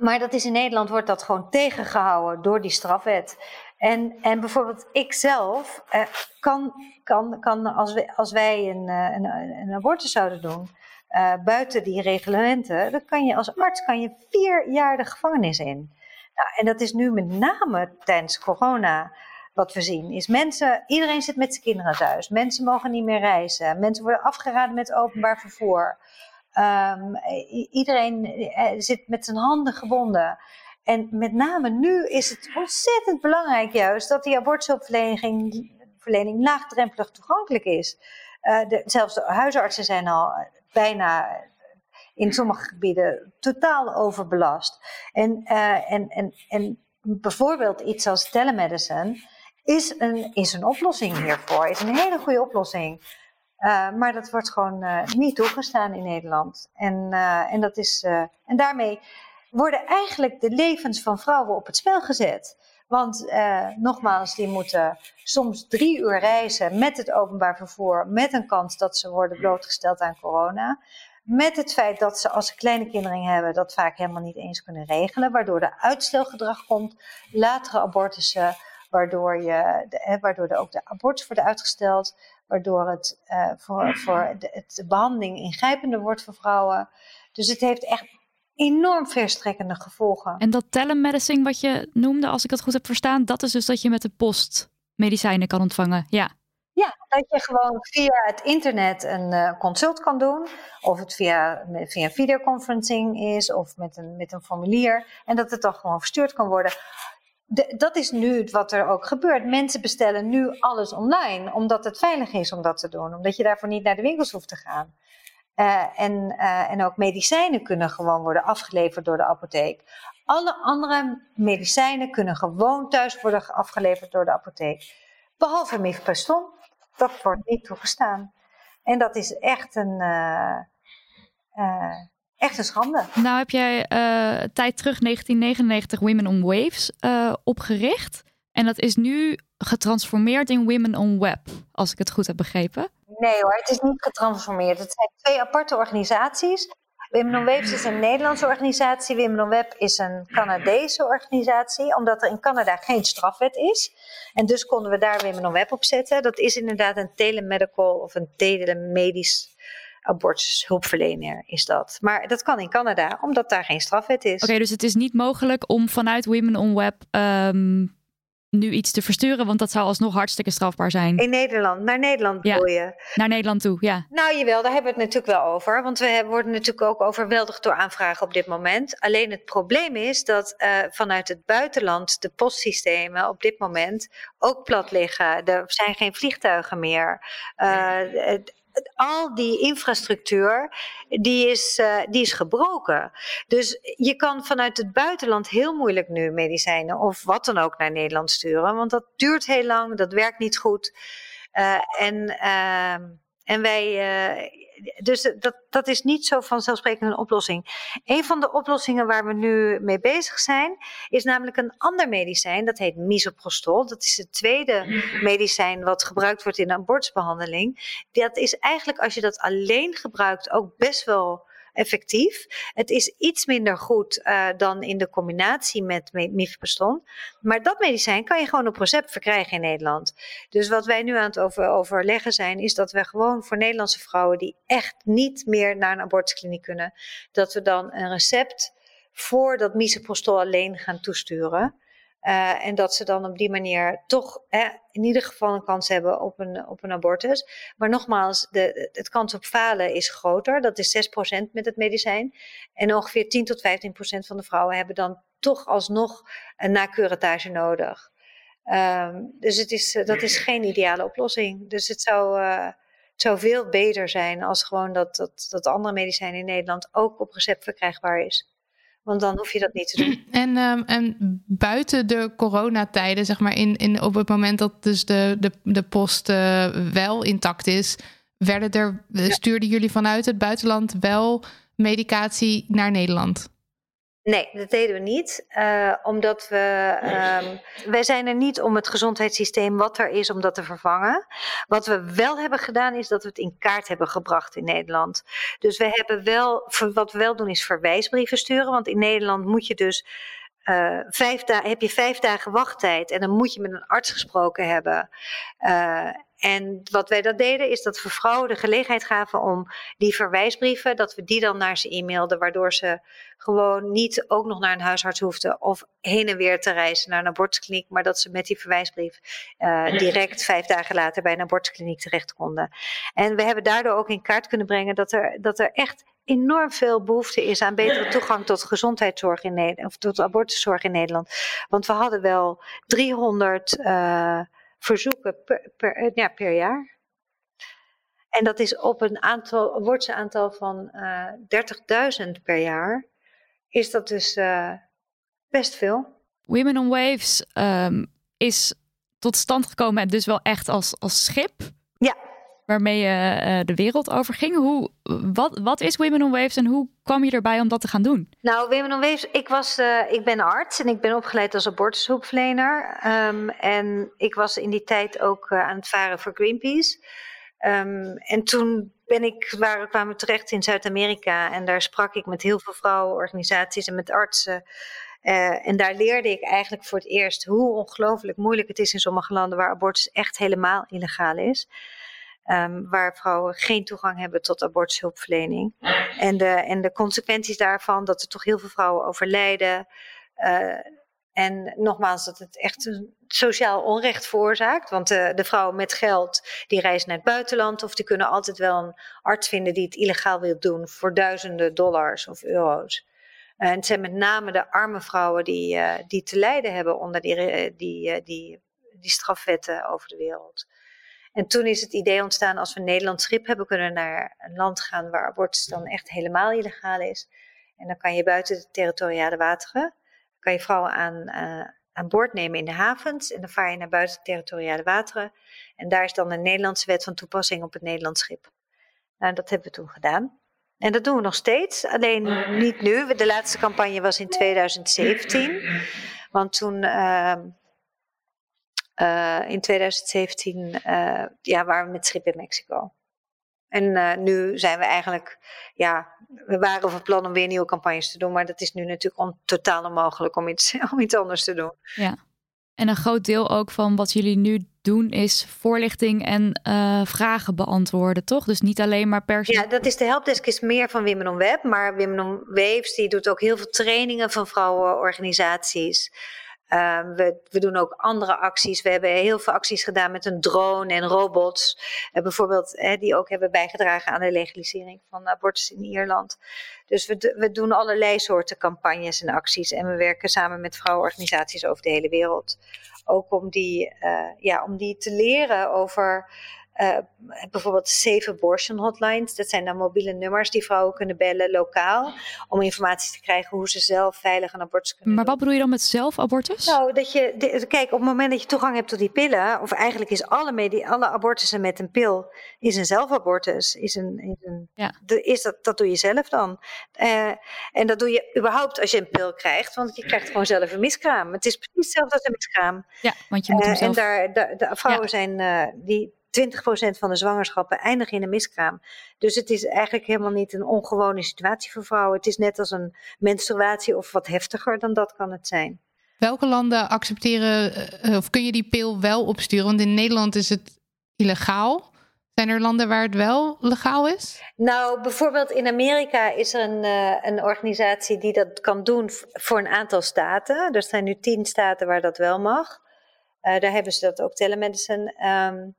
Maar dat is in Nederland wordt dat gewoon tegengehouden door die strafwet. En, en bijvoorbeeld ik zelf uh, kan, kan, kan als, we, als wij een, een, een abortus zouden doen, uh, buiten die reglementen, dan kan je als arts kan je vier jaar de gevangenis in. Nou, en dat is nu met name tijdens corona wat we zien. Is mensen, iedereen zit met zijn kinderen thuis. Mensen mogen niet meer reizen. Mensen worden afgeraden met openbaar vervoer. Um, iedereen eh, zit met zijn handen gebonden. En met name nu is het ontzettend belangrijk juist dat die abortushulpverlening laagdrempelig toegankelijk is. Uh, de, zelfs de huisartsen zijn al bijna in sommige gebieden totaal overbelast. En, en, en, en bijvoorbeeld iets als telemedicine is een, is een oplossing hiervoor, is een hele goede oplossing. Uh, maar dat wordt gewoon uh, niet toegestaan in Nederland. En, uh, en, dat is, en daarmee worden eigenlijk de levens van vrouwen op het spel gezet. Want nogmaals, die moeten soms drie uur reizen met het openbaar vervoer, met een kans dat ze worden blootgesteld aan corona. Met het feit dat ze, als ze kleine kinderen hebben, dat vaak helemaal niet eens kunnen regelen, waardoor er uitstelgedrag komt, latere abortussen, waardoor, je, de, waardoor er ook de abortus wordt uitgesteld, waardoor het uh, voor, voor de, het, de behandeling ingrijpender wordt voor vrouwen. Dus het heeft echt enorm verstrekkende gevolgen. En dat telemedicine wat je noemde, als ik het goed heb verstaan, dat is dus dat je met de post medicijnen kan ontvangen. Ja. Ja, dat je gewoon via het internet een uh, consult kan doen. Of het via, via videoconferencing is of met een, met een formulier. En dat het dan gewoon verstuurd kan worden. Dat is nu wat er ook gebeurt. Mensen bestellen nu alles online, omdat het veilig is om dat te doen. Omdat je daarvoor niet naar de winkels hoeft te gaan. Uh, en, uh, en ook medicijnen kunnen gewoon worden afgeleverd door de apotheek. Alle andere medicijnen kunnen gewoon thuis worden afgeleverd door de apotheek. Behalve mifepriston dat wordt niet toegestaan. En dat is echt een, uh, echt een schande. Nou heb jij uh, tijd terug 1999 Women on Waves opgericht. En dat is nu getransformeerd in Women on Web, als ik het goed heb begrepen. Nee hoor, het is niet getransformeerd. Het zijn twee aparte organisaties. Women on Waves is een Nederlandse organisatie. Women on Web is een Canadese organisatie, omdat er in Canada geen strafwet is. En dus konden we daar Women on Web op zetten. Dat is inderdaad een telemedical of een telemedisch abortushulpverlener is dat. Maar dat kan in Canada, omdat daar geen strafwet is. Oké, dus het is niet mogelijk om vanuit Women on Web um, nu iets te versturen, want dat zou alsnog hartstikke strafbaar zijn. In Nederland, naar Nederland ja, je? Naar Nederland toe, ja. Nou jawel, daar hebben we het natuurlijk wel over. Want we worden natuurlijk ook overweldigd door aanvragen op dit moment. Alleen het probleem is dat uh, vanuit het buitenland de postsystemen op dit moment ook plat liggen. Er zijn geen vliegtuigen meer. Uh, al die infrastructuur, die is, uh, die is gebroken. Dus je kan vanuit het buitenland heel moeilijk nu medicijnen of wat dan ook naar Nederland sturen. Want dat duurt heel lang, dat werkt niet goed. Uh, en, uh, en wij, uh, dus dat, dat is niet zo vanzelfsprekend een oplossing. Een van de oplossingen waar we nu mee bezig zijn, is namelijk een ander medicijn. Dat heet misoprostol. Dat is het tweede <laughs> medicijn wat gebruikt wordt in abortusbehandeling. Dat is eigenlijk, als je dat alleen gebruikt, ook best wel effectief. Het is iets minder goed uh, dan in de combinatie met mifepriston. Maar dat medicijn kan je gewoon op recept verkrijgen in Nederland. Dus wat wij nu aan het over, overleggen zijn, is dat we gewoon voor Nederlandse vrouwen die echt niet meer naar een abortuskliniek kunnen, dat we dan een recept voor dat misoprostol alleen gaan toesturen. Uh, en dat ze dan op die manier toch in ieder geval een kans hebben op een, op een abortus. Maar nogmaals, de, het kans op falen is groter. Dat is 6% met het medicijn. En ongeveer 10 tot 15% van de vrouwen hebben dan toch alsnog een nakeuratage nodig. Um, dus het is, eh, dat is geen ideale oplossing. Dus het zou, uh, het zou veel beter zijn als gewoon dat, dat, dat andere medicijn in Nederland ook op recept verkrijgbaar is. Want dan hoef je dat niet te doen. <clears throat> En, um, en buiten de coronatijden, zeg maar, in, in, op het moment dat dus de, de, de post uh, wel intact is, werden er, ja. stuurden jullie vanuit het buitenland wel medicatie naar Nederland? Nee, dat deden we niet. Uh, omdat we. Um, wij zijn er niet om het gezondheidssysteem wat er is, om dat te vervangen. Wat we wel hebben gedaan, is dat we het in kaart hebben gebracht in Nederland. Dus we hebben wel. Wat we wel doen, is verwijsbrieven sturen. Want in Nederland moet je dus. Uh, vijf heb je vijf dagen wachttijd en dan moet je met een arts gesproken hebben. Uh, en wat wij dan deden, is dat we vrouwen de gelegenheid gaven om die verwijsbrieven, dat we die dan naar ze e-mailden, waardoor ze gewoon niet ook nog naar een huisarts hoefden of heen en weer te reizen naar een abortuskliniek, maar dat ze met die verwijsbrief uh, direct vijf dagen later bij een abortuskliniek terecht konden. En we hebben daardoor ook in kaart kunnen brengen dat er, dat er echt enorm veel behoefte is aan betere toegang tot gezondheidszorg in Nederland, of tot abortuszorg in Nederland. Want we hadden wel 300 uh, verzoeken per, eh, ja, per jaar. En dat is op een aantal, aantal van uh, 30.000 per jaar. Is dat dus best veel. Women on Waves um, is tot stand gekomen, dus wel echt als, als schip. Waarmee je uh, de wereld over ging. Hoe, wat, wat is Women on Waves en hoe kwam je erbij om dat te gaan doen? Nou, Women on Waves, ik, was, uh, ik ben arts en ik ben opgeleid als abortushulpverlener. Um, en ik was in die tijd ook uh, aan het varen voor Greenpeace. Um, en toen ben ik, waar, kwamen we terecht in Zuid-Amerika en daar sprak ik met heel veel vrouwenorganisaties en met artsen. En daar leerde ik eigenlijk voor het eerst hoe ongelooflijk moeilijk het is in sommige landen waar abortus echt helemaal illegaal is. Um, waar vrouwen geen toegang hebben tot abortushulpverlening. En de, en de consequenties daarvan, dat er toch heel veel vrouwen overlijden. Uh, en nogmaals, dat het echt een sociaal onrecht veroorzaakt. Want de, de, vrouwen met geld, die reizen naar het buitenland. Of die kunnen altijd wel een arts vinden die het illegaal wil doen. Voor duizenden dollars of euro's. En het zijn met name de arme vrouwen die, uh, die te lijden hebben onder die, die, die, die strafwetten over de wereld. En toen is het idee ontstaan, als we een Nederlands schip hebben, kunnen we naar een land gaan waar abortus dan echt helemaal illegaal is. En dan kan je buiten de territoriale wateren, kan je vrouwen aan, uh, aan boord nemen in de havens. En dan vaar je naar buiten de territoriale wateren. En daar is dan een Nederlandse wet van toepassing op het Nederlands schip. Nou, dat hebben we toen gedaan. En dat doen we nog steeds, alleen niet nu. De laatste campagne was in 2017. Want toen uh, uh, in 2017 uh, ja, waren we met schip in Mexico. En uh, nu zijn we eigenlijk, ja, we waren van plan om weer nieuwe campagnes te doen, maar dat is nu natuurlijk on, totaal onmogelijk om iets, <laughs> om iets anders te doen. Ja. En een groot deel ook van wat jullie nu doen is voorlichting en uh, vragen beantwoorden, toch? Dus niet alleen maar per Ja, dat is de helpdesk is meer van Women on Web, maar Women on Waves die doet ook heel veel trainingen van vrouwenorganisaties. Ehm, we, we, doen ook andere acties. We hebben heel veel acties gedaan met een drone en robots. Uh, bijvoorbeeld, die ook hebben bijgedragen aan de legalisering van abortus in Ierland. Dus we, we doen allerlei soorten campagnes en acties. En we werken samen met vrouwenorganisaties over de hele wereld. Ook om die, uh, ja, om die te leren over uh, bijvoorbeeld Safe Abortion Hotlines. Dat zijn dan mobiele nummers die vrouwen kunnen bellen lokaal. Om informatie te krijgen hoe ze zelf veilig een abortus kunnen Maar wat bedoel je dan met zelfabortus? Nou, dat je, de, kijk, op het moment dat je toegang hebt tot die pillen, of eigenlijk is alle, alle abortussen met een pil, is een zelfabortus. Is een, is een, ja. de, is dat, dat doe je zelf dan. Uh, en dat doe je überhaupt als je een pil krijgt, want je krijgt gewoon zelf een miskraam. Het is precies hetzelfde als een miskraam. Ja, want je moet hem uh, zelf... En daar, daar, de vrouwen ja. zijn uh, die 20% van de zwangerschappen eindigen in een miskraam. Dus het is eigenlijk helemaal niet een ongewone situatie voor vrouwen. Het is net als een menstruatie of wat heftiger dan dat kan het zijn. Welke landen accepteren of kun je die pil wel opsturen? Want in Nederland is het illegaal. Zijn er landen waar het wel legaal is? Nou, bijvoorbeeld in Amerika is er een, uh, een organisatie die dat kan doen voor een aantal staten. Er zijn nu tien staten waar dat wel mag. Uh, daar hebben ze dat ook telemedicine. Um,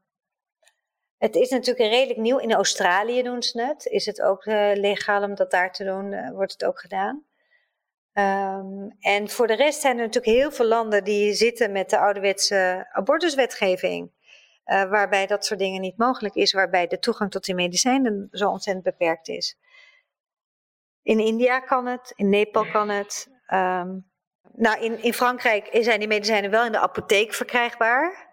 het is natuurlijk redelijk nieuw. In Australië doen ze het. Is het ook uh, legaal om dat daar te doen? Uh, wordt het ook gedaan? Um, en voor de rest zijn er natuurlijk heel veel landen die zitten met de ouderwetse abortuswetgeving. Uh, waarbij dat soort dingen niet mogelijk is. Waarbij de toegang tot die medicijnen zo ontzettend beperkt is. In India kan het. In Nepal kan het. Um, nou, in, in Frankrijk zijn die medicijnen wel in de apotheek verkrijgbaar.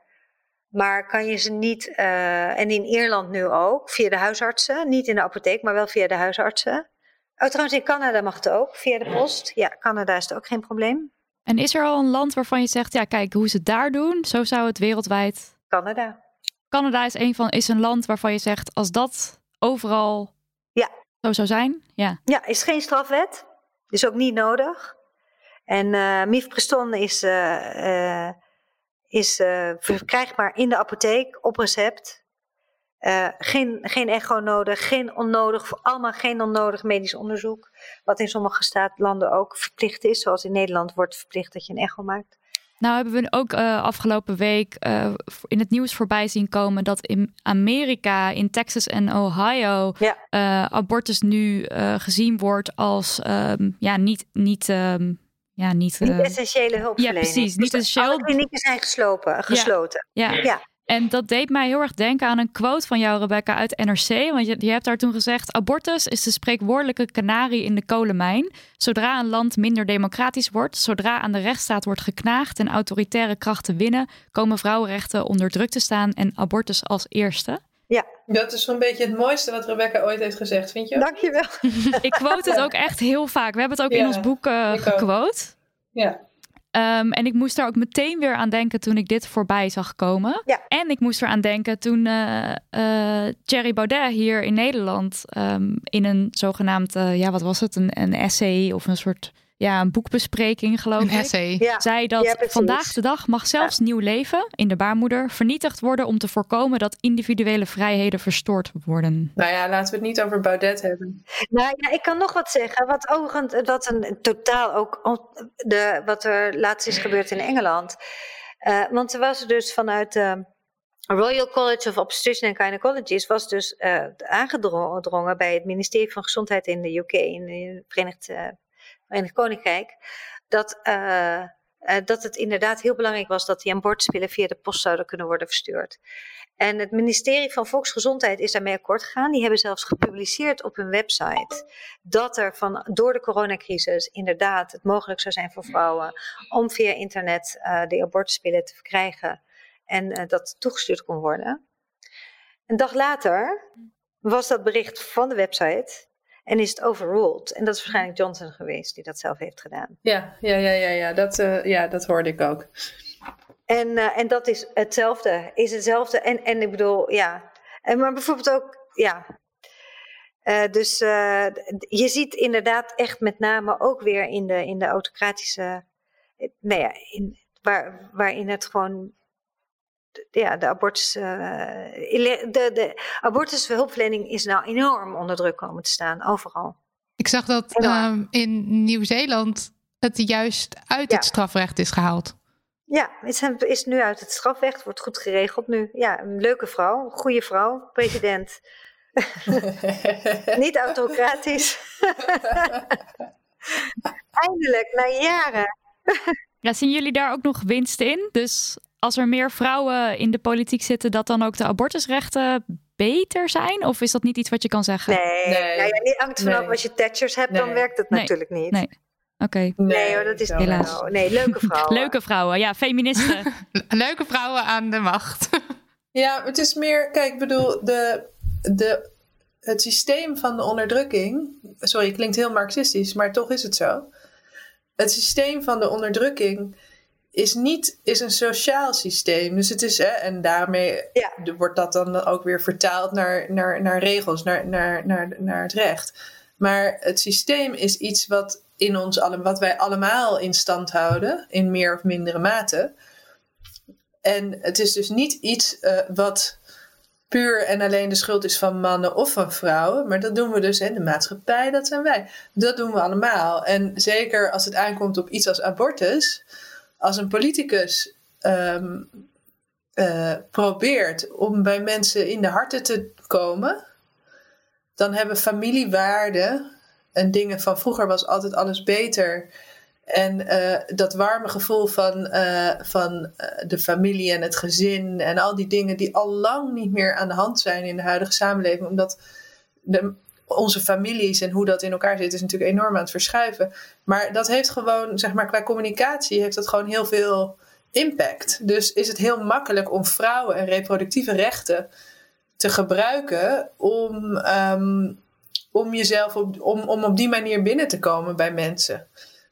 Maar kan je ze niet, uh, en in Ierland nu ook, via de huisartsen. Niet in de apotheek, maar wel via de huisartsen. Oh, trouwens, in Canada mag het ook, via de post. Ja, Canada is het ook geen probleem. En is er al een land waarvan je zegt, ja, kijk, hoe ze het daar doen, zo zou het wereldwijd. Canada. Canada is een, van, is een land waarvan je zegt, als dat overal ja. zo zou zijn. Ja, ja is geen strafwet. Is ook niet nodig. En uh, mifepriston is. Uh, is uh, verkrijgbaar in de apotheek op recept. Uh, geen, geen echo nodig, geen onnodig, allemaal geen onnodig medisch onderzoek. Wat in sommige staatlanden ook verplicht is. Zoals in Nederland wordt verplicht dat je een echo maakt. Nou hebben we ook uh, afgelopen week in het nieuws voorbij zien komen dat in Amerika, in Texas en Ohio, ja. abortus nu gezien wordt als um, ja, niet, niet um, ja, niet, niet essentiële hulpverlening. Ja, precies. Niet dus essentieel. Alle klinieken zijn geslopen, gesloten. Ja. ja. ja. En dat deed mij heel erg denken aan een quote van jou, Rebecca, uit NRC. Want je, je hebt daar toen gezegd: abortus is de spreekwoordelijke kanarie in de kolenmijn. Zodra een land minder democratisch wordt, zodra aan de rechtsstaat wordt geknaagd en autoritaire krachten winnen, komen vrouwenrechten onder druk te staan en abortus als eerste. Ja. Dat is zo'n beetje het mooiste wat Rebecca ooit heeft gezegd, vind je? Dankjewel. <laughs> Ik quote het ook echt heel vaak. We hebben het ook ja, in ons boek uh, gequote. Ja. Um, en ik moest daar ook meteen weer aan denken toen ik dit voorbij zag komen. Ja. En ik moest er aan denken toen uh, uh, Thierry Baudet hier in Nederland um, in een zogenaamd, uh, ja wat was het, een, een essay of een soort, ja een boekbespreking geloof een ik. essay. Ja. Zei dat Ja, vandaag de dag mag zelfs nieuw leven in de baarmoeder vernietigd worden om te voorkomen dat individuele vrijheden verstoord worden. Nou ja, laten we het niet over Baudet hebben. Nou ja, ik kan nog wat zeggen. Wat overigens, wat een totaal ook de, wat er laatst is gebeurd in Engeland. Uh, want er was dus vanuit de Royal College of Obstetrician and Gynecologists was dus uh, aangedrongen bij het ministerie van Gezondheid in de UK, in het Verenigd, uh, Verenigd Koninkrijk, dat, uh, dat het inderdaad heel belangrijk was dat die abortuspillen via de post zouden kunnen worden verstuurd. En het ministerie van Volksgezondheid is daarmee akkoord gegaan. Die hebben zelfs gepubliceerd op hun website dat er van, door de coronacrisis inderdaad het mogelijk zou zijn voor vrouwen om via internet uh, de abortuspillen te verkrijgen en dat toegestuurd kon worden. Een dag later was dat bericht van de website en is het overruled. En dat is waarschijnlijk Johnson geweest die dat zelf heeft gedaan. Ja, ja, ja, ja, ja. Dat, uh, ja dat hoorde ik ook. En, uh, en dat is hetzelfde. Is hetzelfde. En, en ik bedoel, ja. En, maar bijvoorbeeld ook, ja. Uh, dus je ziet inderdaad echt met name ook weer in de, in de autocratische. Nou ja, in, waar, waarin het gewoon. Ja, de abortus. de, de abortushulpverlening is nou enorm onder druk komen te staan, overal. Ik zag dat um, in Nieuw-Zeeland het juist uit Ja. het strafrecht is gehaald. Ja, is, is nu uit het strafrecht, wordt goed geregeld nu. Ja, een leuke vrouw, een goede vrouw, president. <laughs> Niet autocratisch. <laughs> Eindelijk, na jaren. Ja, zien jullie daar ook nog winst in? Dus als er meer vrouwen in de politiek zitten, dat dan ook de abortusrechten beter zijn? Of is dat niet iets wat je kan zeggen? Nee, nee. Nou ja, niet hangt vanaf als je Thatchers hebt, dan werkt het natuurlijk niet. Nee. Oké. Nee, hoor, dat is helaas. Nee, leuke vrouwen. <laughs> leuke vrouwen, ja, feministen. <laughs> leuke vrouwen aan de macht. <laughs> ja, het is meer, kijk, ik bedoel, de, de, het systeem van de onderdrukking. Sorry, klinkt heel marxistisch, maar toch is het zo. Het systeem van de onderdrukking is niet is een sociaal systeem. Dus het is, hè, en daarmee ja. wordt dat dan ook weer vertaald naar, naar, naar regels, naar, naar, naar, naar het recht. Maar het systeem is iets wat, in ons allemaal, wat wij allemaal in stand houden, in meer of mindere mate. En het is dus niet iets uh, wat puur en alleen de schuld is van mannen of van vrouwen. Maar dat doen we dus in de maatschappij, dat zijn wij. Dat doen we allemaal. En zeker als het aankomt op iets als abortus. Als een politicus ehm, eh, probeert om bij mensen in de harten te komen, dan hebben familiewaarden en dingen van vroeger was altijd alles beter. En uh, dat warme gevoel van, uh, van de familie en het gezin en al die dingen die al lang niet meer aan de hand zijn in de huidige samenleving, omdat de, onze families en hoe dat in elkaar zit, is natuurlijk enorm aan het verschuiven. Maar dat heeft gewoon, zeg maar, qua communicatie heeft dat gewoon heel veel impact. Dus is het heel makkelijk om vrouwen en reproductieve rechten te gebruiken om, um, om jezelf om, om op die manier binnen te komen bij mensen.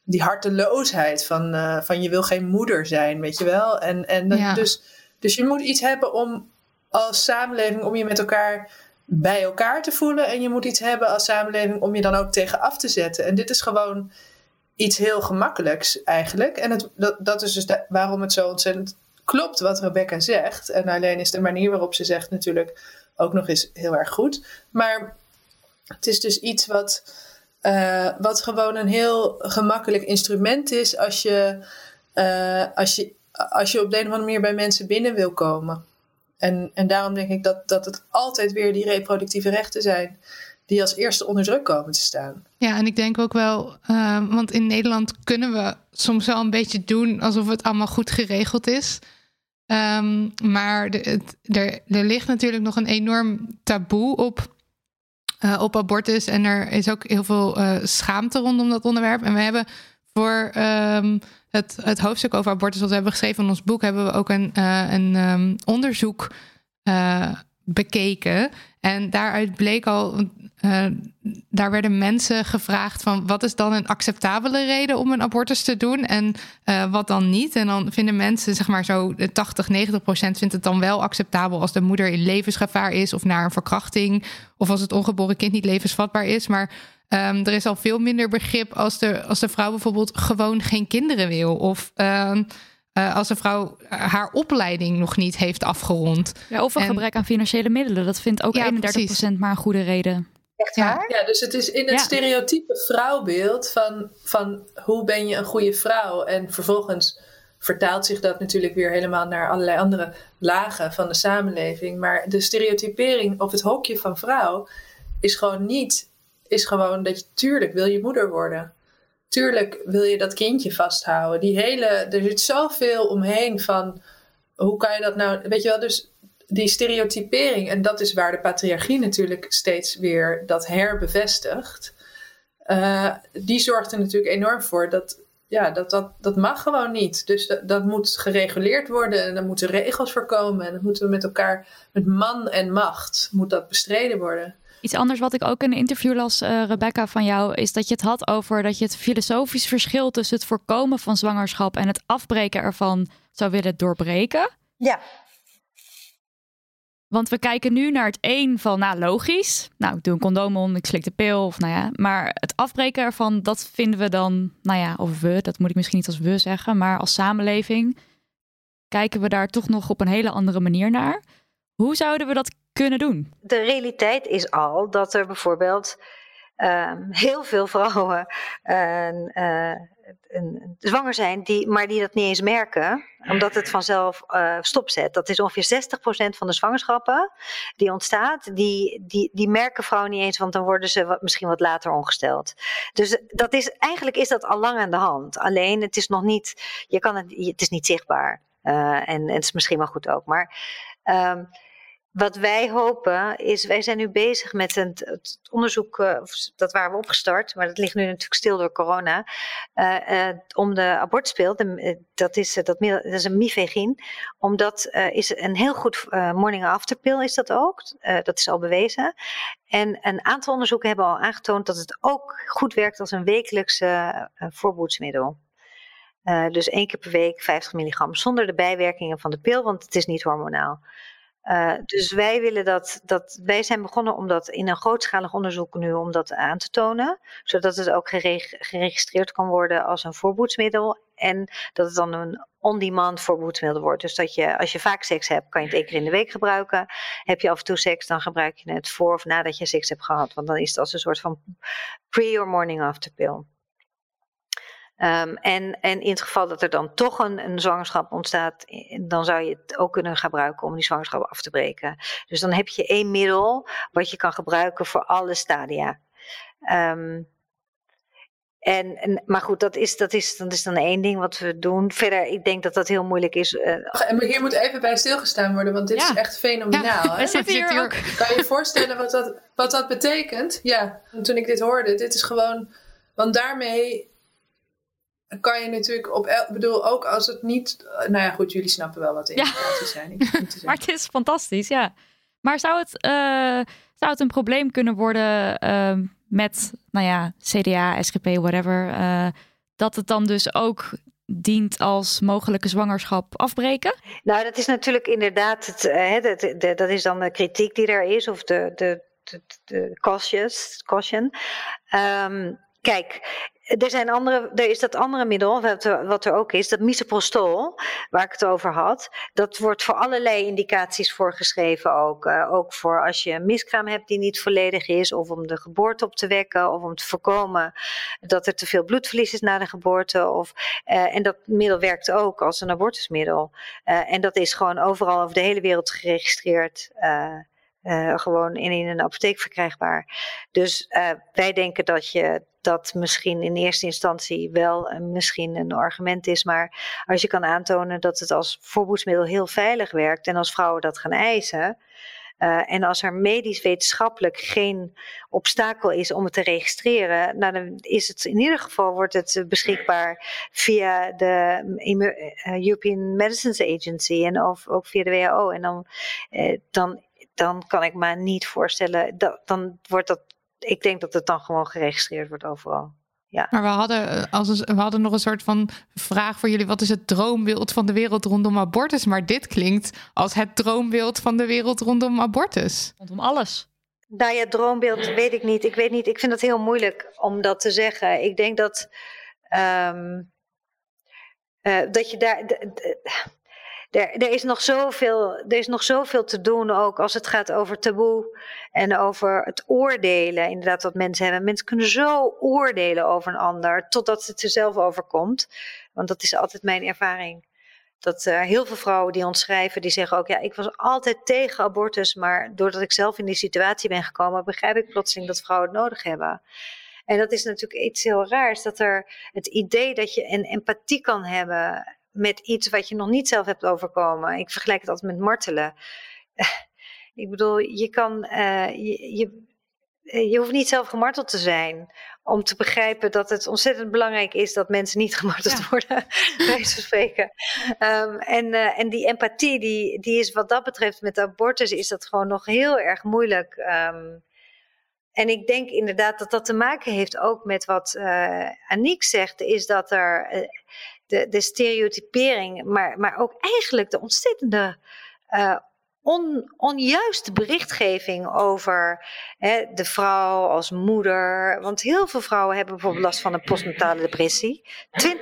Die harteloosheid van, uh, van je wil geen moeder zijn, weet je wel. En, en ja. dus, dus je moet iets hebben om als samenleving om je met elkaar bij elkaar te voelen. En je moet iets hebben als samenleving om je dan ook tegen af te zetten. En dit is gewoon iets heel gemakkelijks eigenlijk. En het, dat, dat is dus waarom het zo ontzettend klopt wat Rebecca zegt. En alleen is de manier waarop ze zegt natuurlijk ook nog eens heel erg goed. Maar het is dus iets wat, uh, wat gewoon een heel gemakkelijk instrument is als je, uh, als je, als je op de een of andere manier bij mensen binnen wil komen. En, en daarom denk ik dat, dat het altijd weer die reproductieve rechten zijn die als eerste onder druk komen te staan. Ja, en ik denk ook wel, uh, want in Nederland kunnen we soms wel een beetje doen alsof het allemaal goed geregeld is. Um, maar er, er ligt natuurlijk nog een enorm taboe op, uh, op abortus. En er is ook heel veel uh, schaamte rondom dat onderwerp. En we hebben voor um, het, het hoofdstuk over abortus, wat we hebben geschreven in ons boek, hebben we ook een, uh, een um, onderzoek bekeken. En daaruit bleek al, uh, daar werden mensen gevraagd van wat is dan een acceptabele reden om een abortus te doen en uh, wat dan niet. En dan vinden mensen, zeg maar zo 80, 90 procent vindt het dan wel acceptabel als de moeder in levensgevaar is of naar een verkrachting of als het ongeboren kind niet levensvatbaar is. Maar um, er is al veel minder begrip als de, als de vrouw bijvoorbeeld gewoon geen kinderen wil of... Um, uh, als een vrouw haar opleiding nog niet heeft afgerond. Ja, of een en... gebrek aan financiële middelen. Dat vindt ook ja, 31% maar een goede reden. Echt waar? Ja, dus het is in het ja. stereotype vrouwbeeld van, van hoe ben je een goede vrouw. En vervolgens vertaalt zich dat natuurlijk weer helemaal naar allerlei andere lagen van de samenleving. Maar de stereotypering op het hokje van vrouw is gewoon niet, is gewoon dat je tuurlijk wil je moeder worden tuurlijk wil je dat kindje vasthouden. Die hele, er zit zoveel omheen van hoe kan je dat nou, weet je wel, dus die stereotypering, en dat is waar de patriarchie natuurlijk steeds weer dat herbevestigt, uh, die zorgt er natuurlijk enorm voor dat, ja, dat, dat, dat mag gewoon niet. Dus dat, dat moet gereguleerd worden en er moeten regels voor komen en dat moeten we met elkaar, met man en macht, moet dat bestreden worden. Iets anders wat ik ook in een interview las, uh, Rebecca, van jou, is dat je het had over dat je het filosofisch verschil tussen het voorkomen van zwangerschap en het afbreken ervan zou willen doorbreken. Ja. Want we kijken nu naar het een van, nou logisch, nou ik doe een condoom om, ik slik de pil, of nou ja. Maar het afbreken ervan, dat vinden we dan, nou ja, of we, dat moet ik misschien niet als we zeggen, maar als samenleving kijken we daar toch nog op een hele andere manier naar. Hoe zouden we dat kunnen doen? De realiteit is al dat er bijvoorbeeld um, heel veel vrouwen een, zwanger zijn, die, maar die dat niet eens merken, omdat het vanzelf uh, stopzet. Dat is ongeveer 60% van de zwangerschappen die ontstaat, die, die, die merken vrouwen niet eens, want dan worden ze misschien wat later ongesteld. Dus dat is, eigenlijk is dat al lang aan de hand. Alleen het is nog niet, je kan het, het is niet zichtbaar. Uh, en, en het is misschien wel goed ook. Maar um, wat wij hopen is, wij zijn nu bezig met het, het onderzoek, uh, dat waren we opgestart, maar dat ligt nu natuurlijk stil door corona, uh, uh, om de abortuspil, de, dat, is, dat, is een mifegin, omdat is een heel goed morning after pill is dat ook, dat is al bewezen. En een aantal onderzoeken hebben al aangetoond dat het ook goed werkt als een wekelijkse voorboedsmiddel. Dus één keer per week 50 milligram zonder de bijwerkingen van de pil, want het is niet hormonaal. Uh, dus wij willen dat, dat, wij zijn begonnen om dat in een grootschalig onderzoek nu om dat aan te tonen, zodat het ook geregistreerd kan worden als een voorboedsmiddel en dat het dan een on-demand voorboedsmiddel wordt. Dus dat je, als je vaak seks hebt, kan je het één keer in de week gebruiken. Heb je af en toe seks, dan gebruik je het voor of nadat je seks hebt gehad, want dan is het als een soort van pre- or morning after pill. Um, en, en in het geval dat er dan toch een, een, zwangerschap ontstaat, dan zou je het ook kunnen gebruiken om die zwangerschap af te breken. Dus dan heb je één middel wat je kan gebruiken voor alle stadia. Um, en, en, maar goed, dat is, dat, is, dat is dan één ding wat we doen. Verder, ik denk dat dat heel moeilijk is. Uh, en hier moet even bij stilgestaan worden, want dit is echt fenomenaal. Ja, hè? <laughs> Hier ook. Kan je je voorstellen wat dat, wat dat betekent? Ja, toen ik dit hoorde, dit is gewoon. Want daarmee kan je natuurlijk op. Ik bedoel, ook als het niet. Nou ja, goed, jullie snappen wel wat de implicaties zijn. Ik maar het is fantastisch, ja. Maar zou het, uh, zou het een probleem kunnen worden uh, met, nou ja, CDA, SGP, whatever. Uh, dat het dan dus ook dient als mogelijke zwangerschap afbreken? Nou, dat is natuurlijk inderdaad. Het, de, de, dat is dan de kritiek die er is, of de, de, de, de caution. Um, kijk, er, zijn andere, er is dat andere middel, wat er, ook is, dat misoprostol, waar ik het over had. Dat wordt voor allerlei indicaties voorgeschreven ook. Uh, ook voor als je een miskraam hebt die niet volledig is, of om de geboorte op te wekken, of om te voorkomen dat er te veel bloedverlies is na de geboorte. Of, uh, en dat middel werkt ook als een abortusmiddel. Uh, en dat is gewoon overal over de hele wereld geregistreerd. Uh, gewoon in, in een apotheek verkrijgbaar. Dus uh, wij denken dat je dat misschien in eerste instantie wel uh, misschien een argument is. Maar als je kan aantonen dat het als voorboedsmiddel heel veilig werkt en als vrouwen dat gaan eisen. En als er medisch wetenschappelijk geen obstakel is om het te registreren, nou dan is het in ieder geval wordt het beschikbaar via de European Medicines Agency en of, ook via de WHO. En dan, uh, dan dan kan ik me niet voorstellen, dat, dan wordt dat, ik denk dat het dan gewoon geregistreerd wordt overal. Ja. Maar we hadden, eh, als we hadden nog een soort van vraag voor jullie: wat is het droombeeld van de wereld rondom abortus? Maar dit klinkt als het droombeeld van de wereld rondom abortus. Rondom alles. Nou ja, droombeeld weet ik niet. Ik weet niet. Ik vind het heel moeilijk om dat te zeggen. Ik denk dat. Um, uh, dat je daar er, er, is nog zoveel, er is nog zoveel te doen ook als het gaat over taboe en over het oordelen. Inderdaad, wat mensen hebben. Mensen kunnen zo oordelen over een ander totdat het er zelf overkomt. Want dat is altijd mijn ervaring. Dat uh, heel veel vrouwen die ons schrijven, die zeggen ook: ja, ik was altijd tegen abortus, maar doordat ik zelf in die situatie ben gekomen, begrijp ik plotseling dat vrouwen het nodig hebben. En dat is natuurlijk iets heel raars, dat er het idee dat je een empathie kan hebben met iets wat je nog niet zelf hebt overkomen. Ik vergelijk het altijd met martelen. <laughs> ik bedoel, je kan, uh, je, je, eh, je, hoeft niet zelf gemarteld te zijn om te begrijpen dat het ontzettend belangrijk is dat mensen niet <laughs> gemarteld worden, bij spreken. Um, en, uh, en die empathie, die, die is wat dat betreft met abortus, is dat gewoon nog heel erg moeilijk. Um, en ik denk inderdaad dat dat te maken heeft ook met wat uh, Aniek zegt, is dat er de, de stereotypering, maar, maar ook eigenlijk de ontzettende uh, on, onjuiste berichtgeving over hè, de vrouw als moeder. Want heel veel vrouwen hebben bijvoorbeeld last van een postnatale depressie. 20%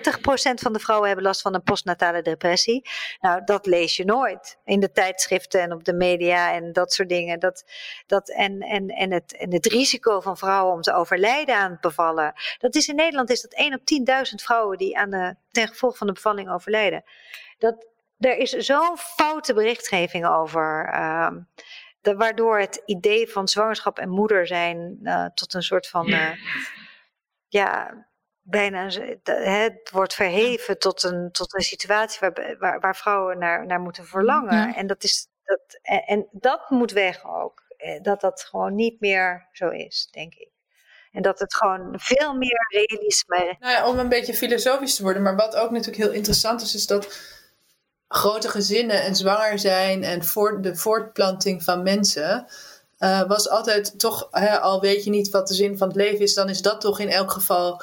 van de vrouwen hebben last van een postnatale depressie. Nou, dat lees je nooit in de tijdschriften en op de media en dat soort dingen. Dat, dat, en, en, en, het, en het risico van vrouwen om te overlijden aan het bevallen. Dat is in Nederland is dat 1 op 10.000 vrouwen die aan de, ten gevolge van de bevalling overlijden. Dat, er is zo'n foute berichtgeving over. Uh, de, waardoor het idee van zwangerschap en moeder zijn uh, tot een soort van. Uh, ja, bijna. Het wordt verheven tot een, tot een situatie waar, waar, waar vrouwen naar, naar moeten verlangen. Ja. En, dat is, dat, en, en dat moet weg ook. Eh, dat dat gewoon niet meer zo is, denk ik. En dat het gewoon veel meer realisme. Nou ja, om een beetje filosofisch te worden, maar wat ook natuurlijk heel interessant is, is dat grote gezinnen en zwanger zijn en voor de voortplanting van mensen. Uh, was altijd toch, hè, al weet je niet wat de zin van het leven is, dan is dat toch in elk geval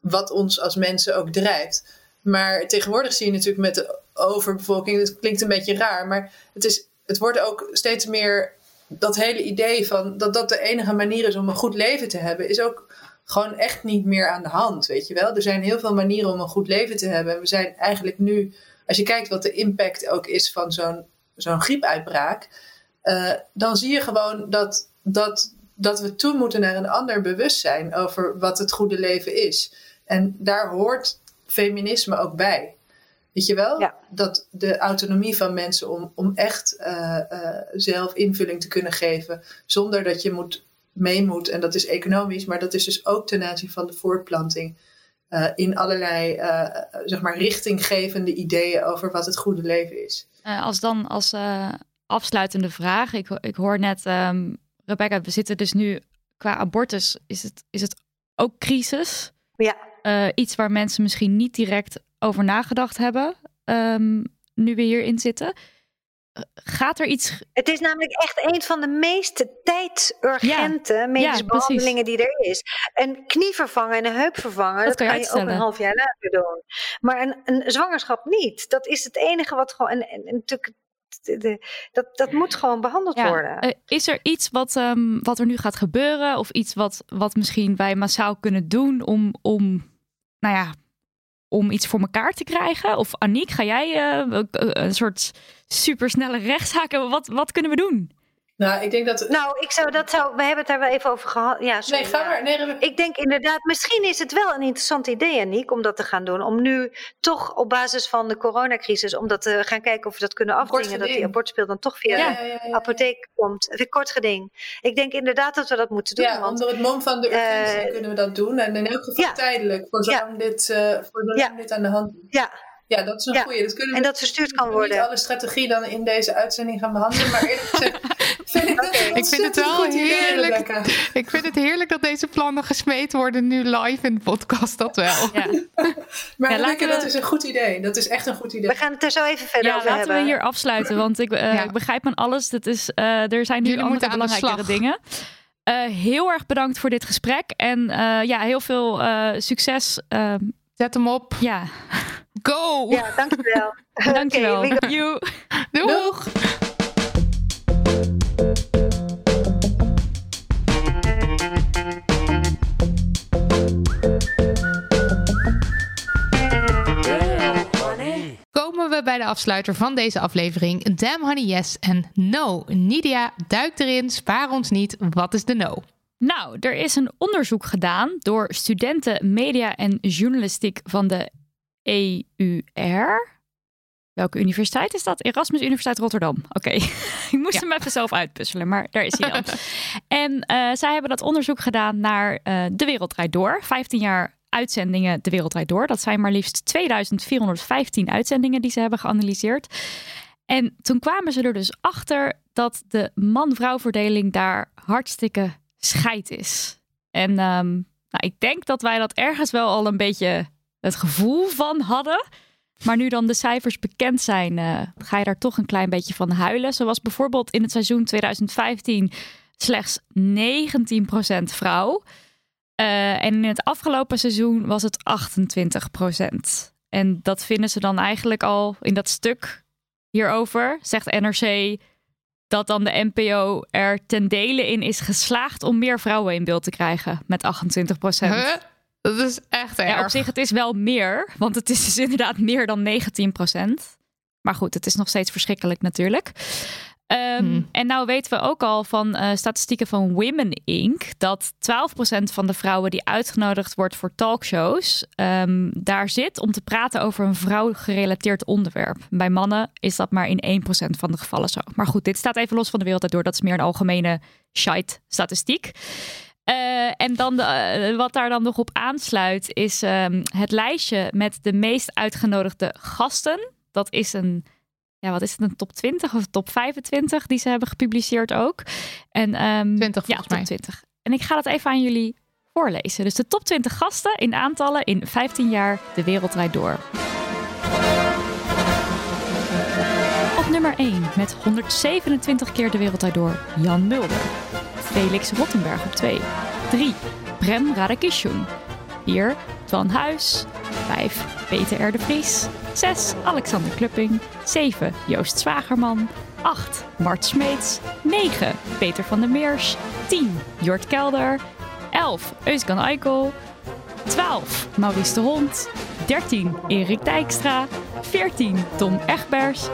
wat ons als mensen ook drijft. Maar tegenwoordig zie je natuurlijk met de overbevolking, dat klinkt een beetje raar, maar het, is, het wordt ook steeds meer dat hele idee van dat dat de enige manier is om een goed leven te hebben, is ook gewoon echt niet meer aan de hand, weet je wel. Er zijn heel veel manieren om een goed leven te hebben. We zijn eigenlijk nu als je kijkt wat de impact ook is van zo'n zo'n griepuitbraak, uh, dan zie je gewoon dat, dat, dat we toe moeten naar een ander bewustzijn over wat het goede leven is. En daar hoort feminisme ook bij. Weet je wel? Ja. Dat de autonomie van mensen om, om echt uh, uh, zelf invulling te kunnen geven, zonder dat je moet, mee moet. En dat is economisch, maar dat is dus ook ten aanzien van de voortplanting. Uh, in allerlei uh, zeg maar richtinggevende ideeën over wat het goede leven is. Uh, als dan als afsluitende vraag, ik, ik hoor net, um, Rebecca, we zitten dus nu qua abortus, is het, is het ook crisis? Ja. iets waar mensen misschien niet direct over nagedacht hebben, um, nu we hierin zitten. Gaat er iets. Het is namelijk echt een van de meest tijdsurgente ja, medische ja, behandelingen die er is. Een knie vervangen en een heup vervangen, dat, dat kan, je, ook een half jaar later doen. Maar een, een zwangerschap niet. Dat is het enige wat gewoon. En, en, en natuurlijk. De, de, dat, dat moet gewoon behandeld ja. worden. Uh, is er iets wat, um, wat er nu gaat gebeuren? Of iets wat, wat misschien wij massaal kunnen doen om, om nou ja, om iets voor elkaar te krijgen? Of Aniek, ga jij uh, een soort supersnelle rechtszaak? Wat, wat kunnen we doen? Nou, ik denk dat. Nou, ik zou dat zou. We hebben het daar wel even over gehad. Ja, sorry, nee, ga maar. Nee, we... Ik denk inderdaad, misschien is het wel een interessant idee, Aniek, om dat te gaan doen. Om nu toch op basis van de coronacrisis, om dat te gaan kijken of we dat kunnen afdwingen. Dat die abortspeel dan toch via ja, ja, ja, de apotheek komt. Even kort geding. Ik denk inderdaad dat we dat moeten doen. Ja, want, onder het mom van de urgentie uh, kunnen we dat doen. En in elk geval tijdelijk, voor zolang dit, uh, voor zolang dit aan de hand is. Ja. Ja, dat is een ja. goeie. Dat kunnen en dat verstuurd kan worden. niet alle strategie dan in deze uitzending gaan behandelen. Maar eerlijk gezegd <laughs> vind ik okay. Ik vind het wel heerlijk. Idee, ik vind het heerlijk dat deze plannen gesmeed worden nu live in de podcast. Dat wel. Ja. <laughs> maar ja, Rebecca, we... dat is een goed idee. Dat is echt een goed idee. We gaan het er zo even verder ja, over laten hebben. we hier afsluiten. Want ik, uh, ja. ik begrijp van alles. Dat is, uh, er zijn nu Jullie andere belangrijkere dingen. Uh, heel erg bedankt voor dit gesprek. En ja, heel veel succes. Zet hem op. Ja. Go! Ja, dankjewel. <laughs> dankjewel. <laughs> Okay, you. Doeg! Doeg. Komen we bij de afsluiter van deze aflevering. Damn Honey Yes en No. Nidia, duik erin, spaar ons niet. Wat is de no? Nou, er is een onderzoek gedaan door studenten media en journalistiek van de EUR. Welke universiteit is dat? Erasmus Universiteit Rotterdam. Oké, okay. <laughs> ik moest ja. hem even zelf uitpuzzelen, maar daar is hij dan. <laughs> en uh, zij hebben dat onderzoek gedaan naar uh, De Wereld Draait Door. 15 jaar uitzendingen De Wereld Draait Door. Dat zijn maar liefst 2415 uitzendingen die ze hebben geanalyseerd. En toen kwamen ze er dus achter dat de man-vrouw verdeling daar hartstikke scheid is. En um, nou, ik denk dat wij dat ergens wel al een beetje het gevoel van hadden. Maar nu dan de cijfers bekend zijn, uh, ga je daar toch een klein beetje van huilen. Zoals bijvoorbeeld in het seizoen 2015 slechts 19% vrouw. Uh, en in het afgelopen seizoen was het 28%. En dat vinden ze dan eigenlijk al in dat stuk hierover, zegt NRC. dat dan de NPO er ten dele in is geslaagd om meer vrouwen in beeld te krijgen met 28 procent. Huh? Dat is echt erg. Ja, op zich, het is wel meer, want het is dus <laughs> inderdaad meer dan 19 procent. Maar goed, het is nog steeds verschrikkelijk natuurlijk. Ehm, Hmm. En nou weten we ook al van eh, statistieken van Women Inc. dat 12% van de vrouwen die uitgenodigd wordt voor talkshows, ehm, daar zit om te praten over een vrouw-gerelateerd onderwerp. Bij mannen is dat maar in 1% van de gevallen zo. Maar goed, dit staat even los van de wereld daardoor. Dat is meer een algemene shite Eh, en dan de, eh, wat daar dan nog op aansluit is ehm, het lijstje met de meest uitgenodigde gasten. Dat is een, ja, wat is het, een top 20 of top 25 die ze hebben gepubliceerd ook. En, ehm, 20 ja, volgens top mij. 20. En ik ga dat even aan jullie voorlezen. Dus de top 20 gasten in aantallen in 15 jaar de wereld draait door. Op nummer 1 met 127 keer de wereld draait door Jan Mulder. Felix Rottenberg op 2. 3. Prem Radakishun. 4. Twan Huis. 5. Peter R. de Vries. 6. Alexander Klupping. 7. Joost Zwagerman. 8. Mart Smeets. 9. Peter van der Meers. 10. Jort Kelder. 11. Euskan Eikel. 12. Maurice de Hond. 13. Erik Dijkstra. 14. Tom Egbers.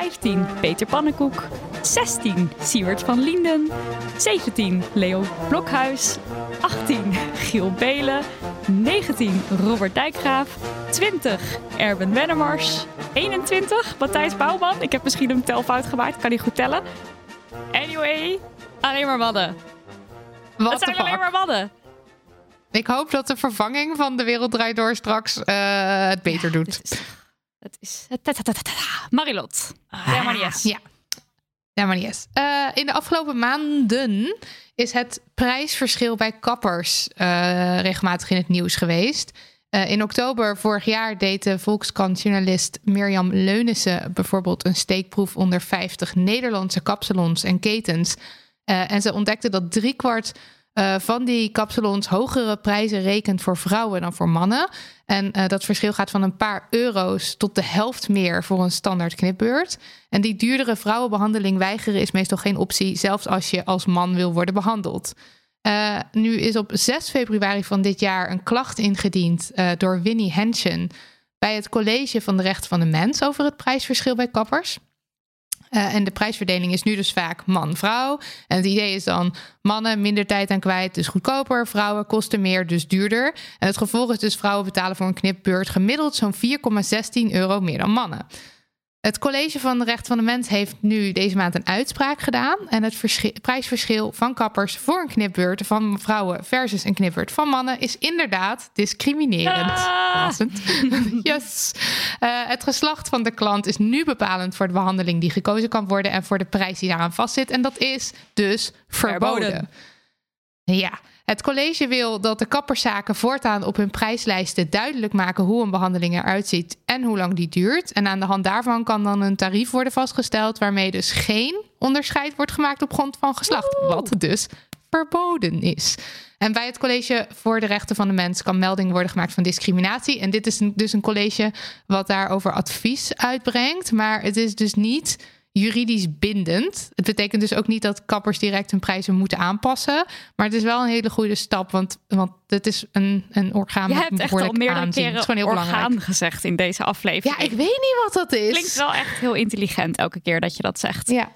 15. Peter Pannenkoek. 16. Siewert van Lienden. 17. Leo Blokhuis. 18. Giel Belen. 19. Robert Dijkgraaf. 20. Erben Wennemars. 21. Matthijs Bouwman. Ik heb misschien een telfout gemaakt. Kan niet goed tellen. Anyway, alleen maar mannen. Wat Het zijn alleen maar mannen. Ik hoop dat de vervanging van de Wereld Draait Door straks eh, het beter doet. Het is ta. Marilot. Ja, maar yes. Ja. Yes. Eh, in de afgelopen maanden is het prijsverschil bij kappers eh, regelmatig in het nieuws geweest. Eh, in oktober vorig jaar deed de Volkskrant-journalist Mirjam Leunissen bijvoorbeeld een steekproef onder 50 Nederlandse kapsalons en ketens. Eh, en ze ontdekte dat driekwart eh van die kapsalons hogere prijzen rekent voor vrouwen dan voor mannen. En eh, dat verschil gaat van een paar euro's tot de helft meer voor een standaard knipbeurt. En die duurdere vrouwenbehandeling weigeren is meestal geen optie, zelfs als je als man wil worden behandeld. Eh, nu is op 6 februari van dit jaar een klacht ingediend door Winnie Henschen bij het College van de Rechten van de Mens over het prijsverschil bij kappers. Eh, en de prijsverdeling is nu dus vaak man-vrouw. En het idee is dan mannen minder tijd aan kwijt, dus goedkoper. Vrouwen kosten meer, dus duurder. En het gevolg is dus vrouwen betalen voor een knipbeurt gemiddeld zo'n 4,16 euro meer dan mannen. Het College van de Rechten van de Mens heeft nu deze maand een uitspraak gedaan. En het verschi- prijsverschil van kappers voor een knipbeurt van vrouwen versus een knipbeurt van mannen is inderdaad discriminerend. Ah. <laughs> Yes. Eh, het geslacht van de klant is nu bepalend voor de behandeling die gekozen kan worden en voor de prijs die daaraan vastzit. En dat is dus verboden. Verboden. Ja, het college wil dat de kapperszaken voortaan op hun prijslijsten duidelijk maken hoe een behandeling eruit ziet en hoe lang die duurt. En aan de hand daarvan kan dan een tarief worden vastgesteld waarmee dus geen onderscheid wordt gemaakt op grond van geslacht. Wat dus verboden is. En bij het College voor de Rechten van de Mens kan melding worden gemaakt van discriminatie. En dit is dus een college wat daarover advies uitbrengt. Maar het is dus niet juridisch bindend. Het betekent dus ook niet dat kappers direct hun prijzen moeten aanpassen. Maar het is wel een hele goede stap, want, want het is een, een orgaan Je hebt echt al meerdere aanzien. Het is keren gewoon heel belangrijk. orgaan gezegd in deze aflevering. Ja, ik weet niet wat dat is. Klinkt wel echt heel intelligent elke keer dat je dat zegt. Ja,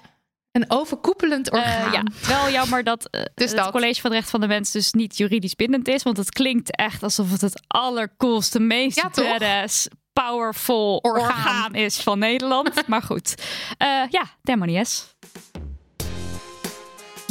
een overkoepelend Eh, orgaan. ja, wel jammer dat eh, <laughs> Dus het dat. College van de Rechten van de Mens dus niet juridisch bindend is. Want het klinkt echt alsof het het allercoolste, meest Ja, badass, powerful Orgaan. orgaan. is van Nederland. <laughs> maar goed, Eh, ja, Demonies.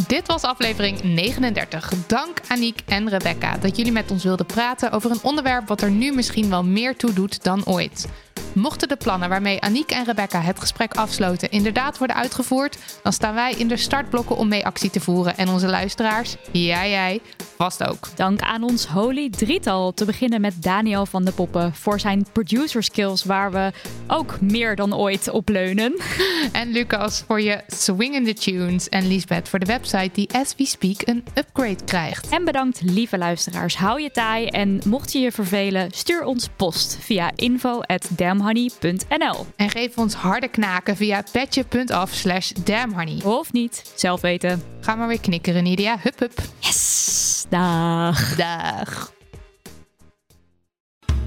Dit was aflevering 39. Dank Aniek en Rebecca dat jullie met ons wilden praten over een onderwerp wat er nu misschien wel meer toe doet dan ooit. Mochten de plannen waarmee Aniek en Rebecca het gesprek afsloten inderdaad worden uitgevoerd, dan staan wij in de startblokken om mee actie te voeren. En onze luisteraars, ja jij, vast ook. Dank aan ons holy drietal. Te beginnen met Daniel van de Poppen voor zijn producer skills, waar we ook meer dan ooit op leunen. <laughs> En Lucas voor je swingende tunes. En Liesbeth voor de website die as we speak een upgrade krijgt. En bedankt, lieve luisteraars. Hou je taai en mocht je je vervelen, stuur ons post via info at damhoney.nl. En geef ons harde knaken via petje.af slash damnhoney. Of niet, zelf weten. Ga maar weer knikkeren, Nidia. Hup, hup. Yes, dag. Dag.